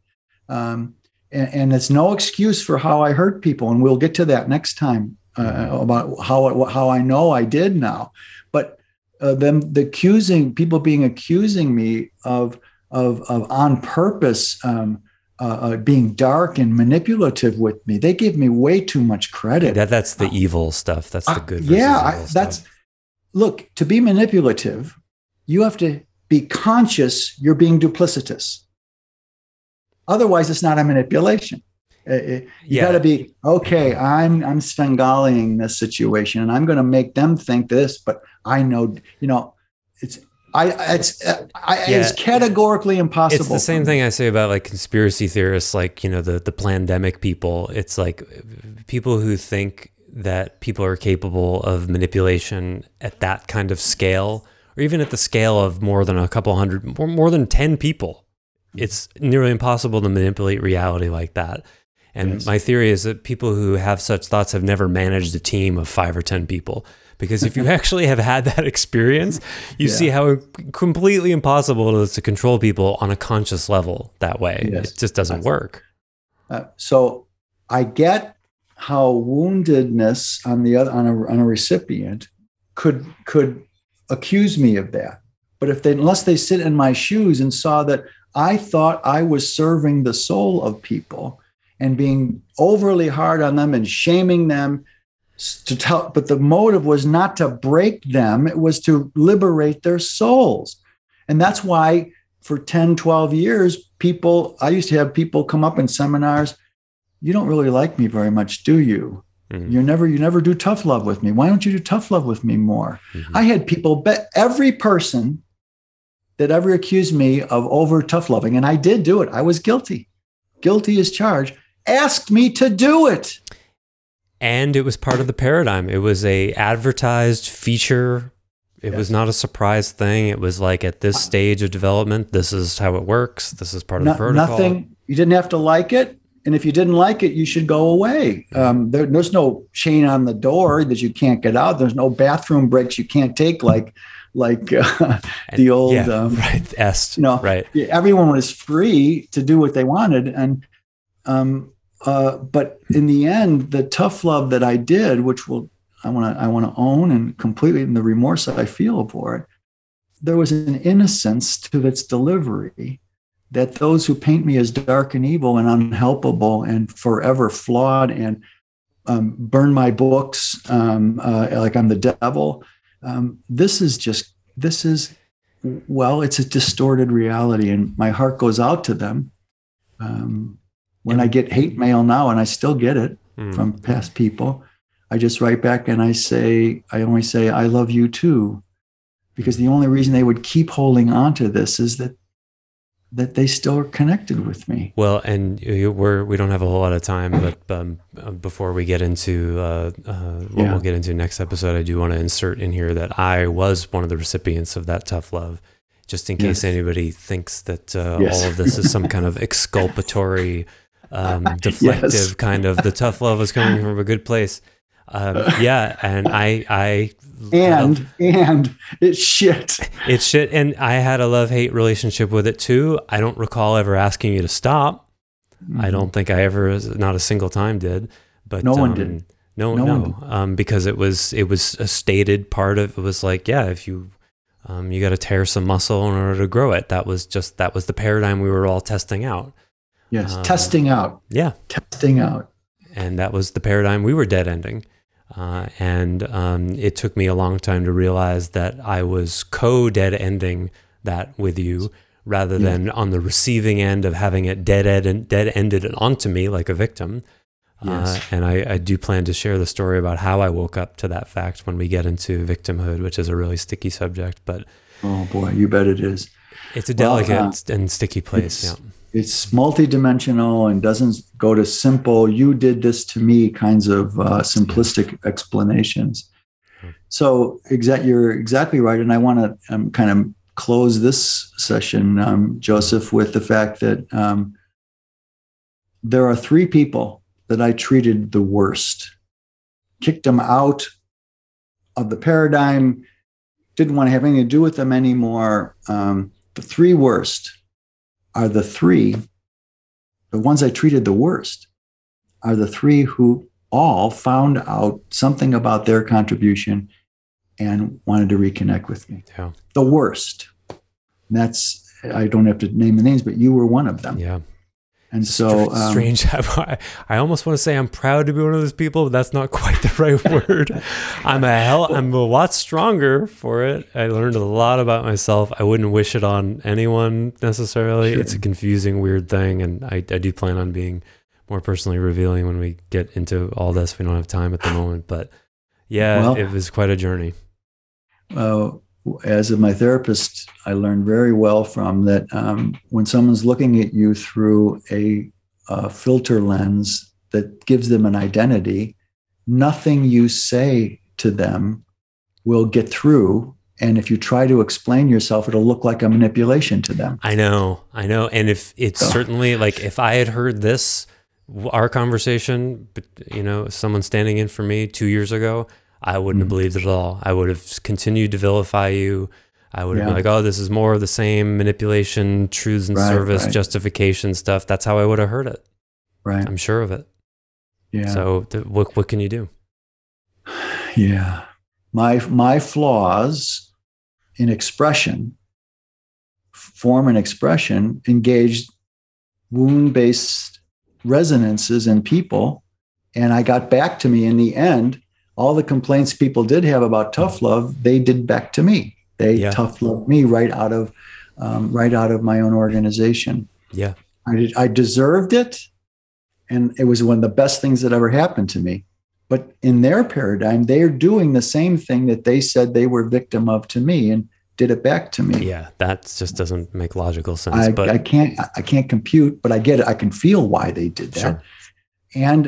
um, and, and, it's no excuse for how I hurt people. And we'll get to that next time uh, mm-hmm. about how, how I know I did now. But uh, them, the accusing, people being accusing me of, of, of on purpose um, uh, uh, being dark and manipulative with me. They give me way too much credit. That, that's the evil stuff. That's the good. yeah, I, that's look to be manipulative. You have to be conscious you're being duplicitous. Otherwise, it's not a manipulation. Uh, uh, you yeah. got to be okay. I'm I'm Svengaling this situation, and I'm going to make them think this, but I know, you know, it's I it's uh, I, yeah. it's categorically impossible. It's the same thing I say about like conspiracy theorists, like you know the the pandemic people. It's like people who think that people are capable of manipulation at that kind of scale, or even at the scale of more than a couple hundred, more, more than 10 people. It's nearly impossible to manipulate reality like that. And yes. my theory is that people who have such thoughts have never managed a team of five or 10 people. Because if you actually have had that experience, you yeah. see how completely impossible it is to control people on a conscious level that way. Yes. It just doesn't work. Uh, so I get how woundedness on the other on a, on a recipient could could accuse me of that. But if they unless they sit in my shoes and saw that I thought I was serving the soul of people and being overly hard on them and shaming them to tell but the motive was not to break them it was to liberate their souls. And that's why for 10 12 years people i used to have people come up in seminars you don't really like me very much do you? Mm-hmm. you never you never do tough love with me. Why don't you do tough love with me more? Mm-hmm. i had people bet every person that ever accused me of over tough loving and i did do it i was guilty. Guilty as charged asked me to do it and it was part of the paradigm. It was a advertised feature. It yes. was not a surprise thing. It was like at this stage of development, this is how it works. This is part of no, the protocol. Nothing. You didn't have to like it, and if you didn't like it, you should go away. Um, there, there's no chain on the door that you can't get out. There's no bathroom breaks you can't take, like like uh, the old yeah, um, right est. You know, right. Everyone was free to do what they wanted, and um, uh, but in the end, the tough love that I did, which will I want to I want to own and completely in the remorse I feel for it, there was an innocence to its delivery that those who paint me as dark and evil and unhelpable and forever flawed and um, burn my books um, uh, like I'm the devil. Um, this is just this is well, it's a distorted reality, and my heart goes out to them. Um, when I get hate mail now, and I still get it mm. from past people, I just write back and I say, I only say, I love you too. Because the only reason they would keep holding on to this is that that they still are connected with me. Well, and we're we don't have a whole lot of time, but um, uh, before we get into uh, uh, what yeah. we'll get into next episode, I do want to insert in here that I was one of the recipients of that tough love, just in case yes. anybody thinks that uh, yes. all of this is some kind of exculpatory um, deflective yes. kind of the tough love was coming from a good place. Um, yeah, and I, I, and and it's shit. It's shit, and I had a love hate relationship with it too. I don't recall ever asking you to stop. Mm-hmm. I don't think I ever, not a single time, did. But no one um, did. No, no, no um, because it was it was a stated part of it was like, yeah, if you um, you got to tear some muscle in order to grow it. That was just that was the paradigm we were all testing out. Yes, um, testing out. Yeah, testing out. And that was the paradigm we were dead ending. Uh, and um, it took me a long time to realize that I was co dead ending that with you rather yeah. than on the receiving end of having it dead end dead ended onto me like a victim. Uh, yes. Uh, and I, I, do plan to share the story about how I woke up to that fact when we get into victimhood, which is a really sticky subject. But oh boy, you bet it is. It's a delicate well, uh, and sticky place. Yeah it's multidimensional and doesn't go to simple. You did this to me kinds of uh, simplistic explanations. So you're exactly right and i want to um, kind of close this session um, joseph with the fact that um, there are three people that i treated the worst. Kicked them out of the paradigm didn't want to have anything to do with them anymore. Um, the three worst are the three, the ones I treated the worst, are the three who all found out something about their contribution and wanted to reconnect with me. Yeah. The worst. And that's I don't have to name the names, but you were one of them. Yeah. And so um, strange. I, I almost want to say I'm proud to be one of those people, but that's not quite the right word. I'm a hell. I'm a lot stronger for it. I learned a lot about myself. I wouldn't wish it on anyone necessarily. Sure. It's a confusing, weird thing, and I, I do plan on being more personally revealing when we get into all this. We don't have time at the moment, but yeah, well, it was quite a journey. Uh, as my therapist, I learned very well from that um, when someone's looking at you through a, a, filter lens that gives them an identity, nothing you say to them will get through. And if you try to explain yourself, it'll look like a manipulation to them. I know, I know. And if it's So- certainly like if I had heard this, our conversation, but you know, someone standing in for me two years ago, I wouldn't have Mhm. believed it at all. I would have continued to vilify you. I would have Yeah. been like, oh, this is more of the same manipulation, truths and Right, service, right. justification stuff. That's how I would have heard it. Right. I'm sure of it. Yeah. So th- what what can you do? Yeah. My my flaws in expression, form and expression, engaged wound-based resonances in people. And I got back to me in the end. All the complaints people did have about tough love, they did back to me. They Yeah. tough loved me right out of um, right out of my own organization. Yeah. I did, I deserved it, and it was one of the best things that ever happened to me. But in their paradigm, they're doing the same thing that they said they were victim of to me and did it back to me. Yeah, that just doesn't make logical sense. I, but I can't I can't compute, but I get it. I can feel why they did that. Sure. And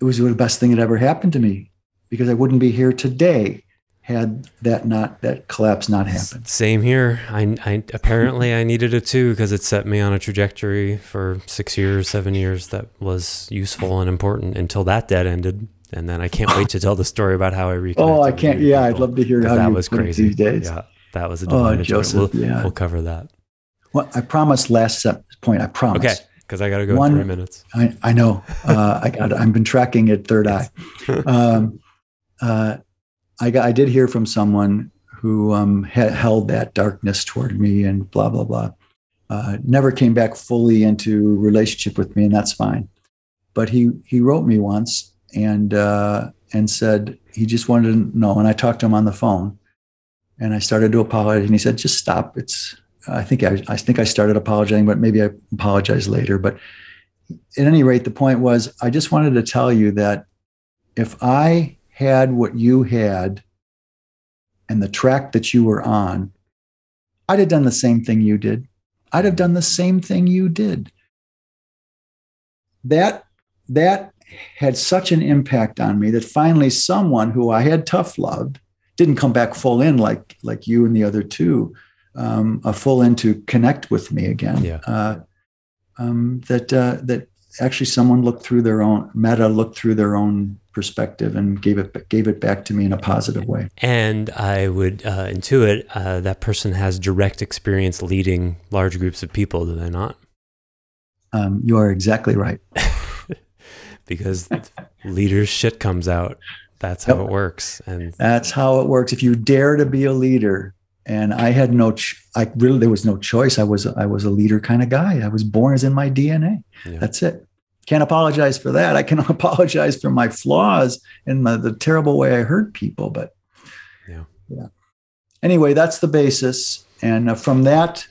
it was the best thing that ever happened to me because I wouldn't be here today had that not that collapse not happened. Same here. I, I apparently I needed it too because it set me on a trajectory for six years, seven years that was useful and important until that dead ended. And then I can't wait to tell the story about how I reconnected. Oh, I can't. Yeah, I'd love to hear how that you was crazy. these days. Yeah, that was a Oh, divine enjoyment. Joseph, We'll, yeah. we'll cover that. Well, I promised last point. I promise. Okay, because I got to go One- in three minutes. I, I know. Uh, I got. I've been tracking it. Third eye. Um, uh, I got. I did hear from someone who um, had held that darkness toward me and blah blah blah. Uh, never came back fully into relationship with me, and that's fine. But he he wrote me once and uh, and said he just wanted to know. And I talked to him on the phone, and I started to apologize, and he said, "Just stop. It's." I think I, I think I started apologizing, but maybe I apologize later. But at any rate, the point was I just wanted to tell you that if I had what you had and the track that you were on, I'd have done the same thing you did. I'd have done the same thing you did. That that had such an impact on me that finally someone who I had tough loved didn't come back full in like like you and the other two, um, a full in to connect with me again. Yeah. Uh, um, that uh, that actually someone looked through their own meta looked through their own perspective and gave it gave it back to me in a positive way. And I would uh, intuit uh, that person has direct experience leading large groups of people, do they not? Um, you are exactly right. because leaders shit comes out. That's how Yep. it works. And That's how it works. If you dare to be a leader, and I had no, ch- I really there was no choice. I was I was a leader kind of guy. I was born as in my DNA. Yeah. That's it. Can't apologize for that. I can apologize for my flaws and my, the terrible way I hurt people. But Yeah. yeah. Anyway, that's the basis, and uh, from that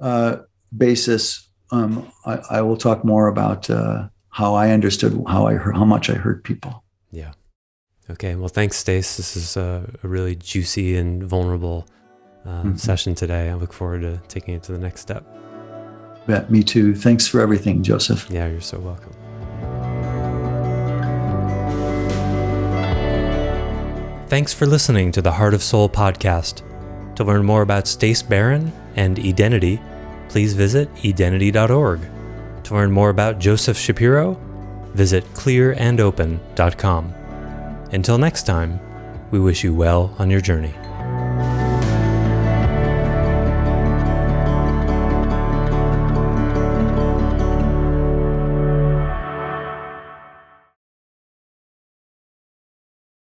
uh, basis, um, I, I will talk more about uh, how I understood how I hurt, how much I hurt people. yeah. Okay. Well, thanks, Stace. This is a, a really juicy and vulnerable uh, Mhm. session today. I look forward to taking it to the next step. Bet me too. Thanks for everything, Joseph. Yeah, you're so welcome. Thanks for listening to the Heart of Soul podcast. To learn more about Stace Barron and Edenity, please visit edenity.org. To learn more about Joseph Shapiro, visit clearandopen.com. Until next time, we wish you well on your journey.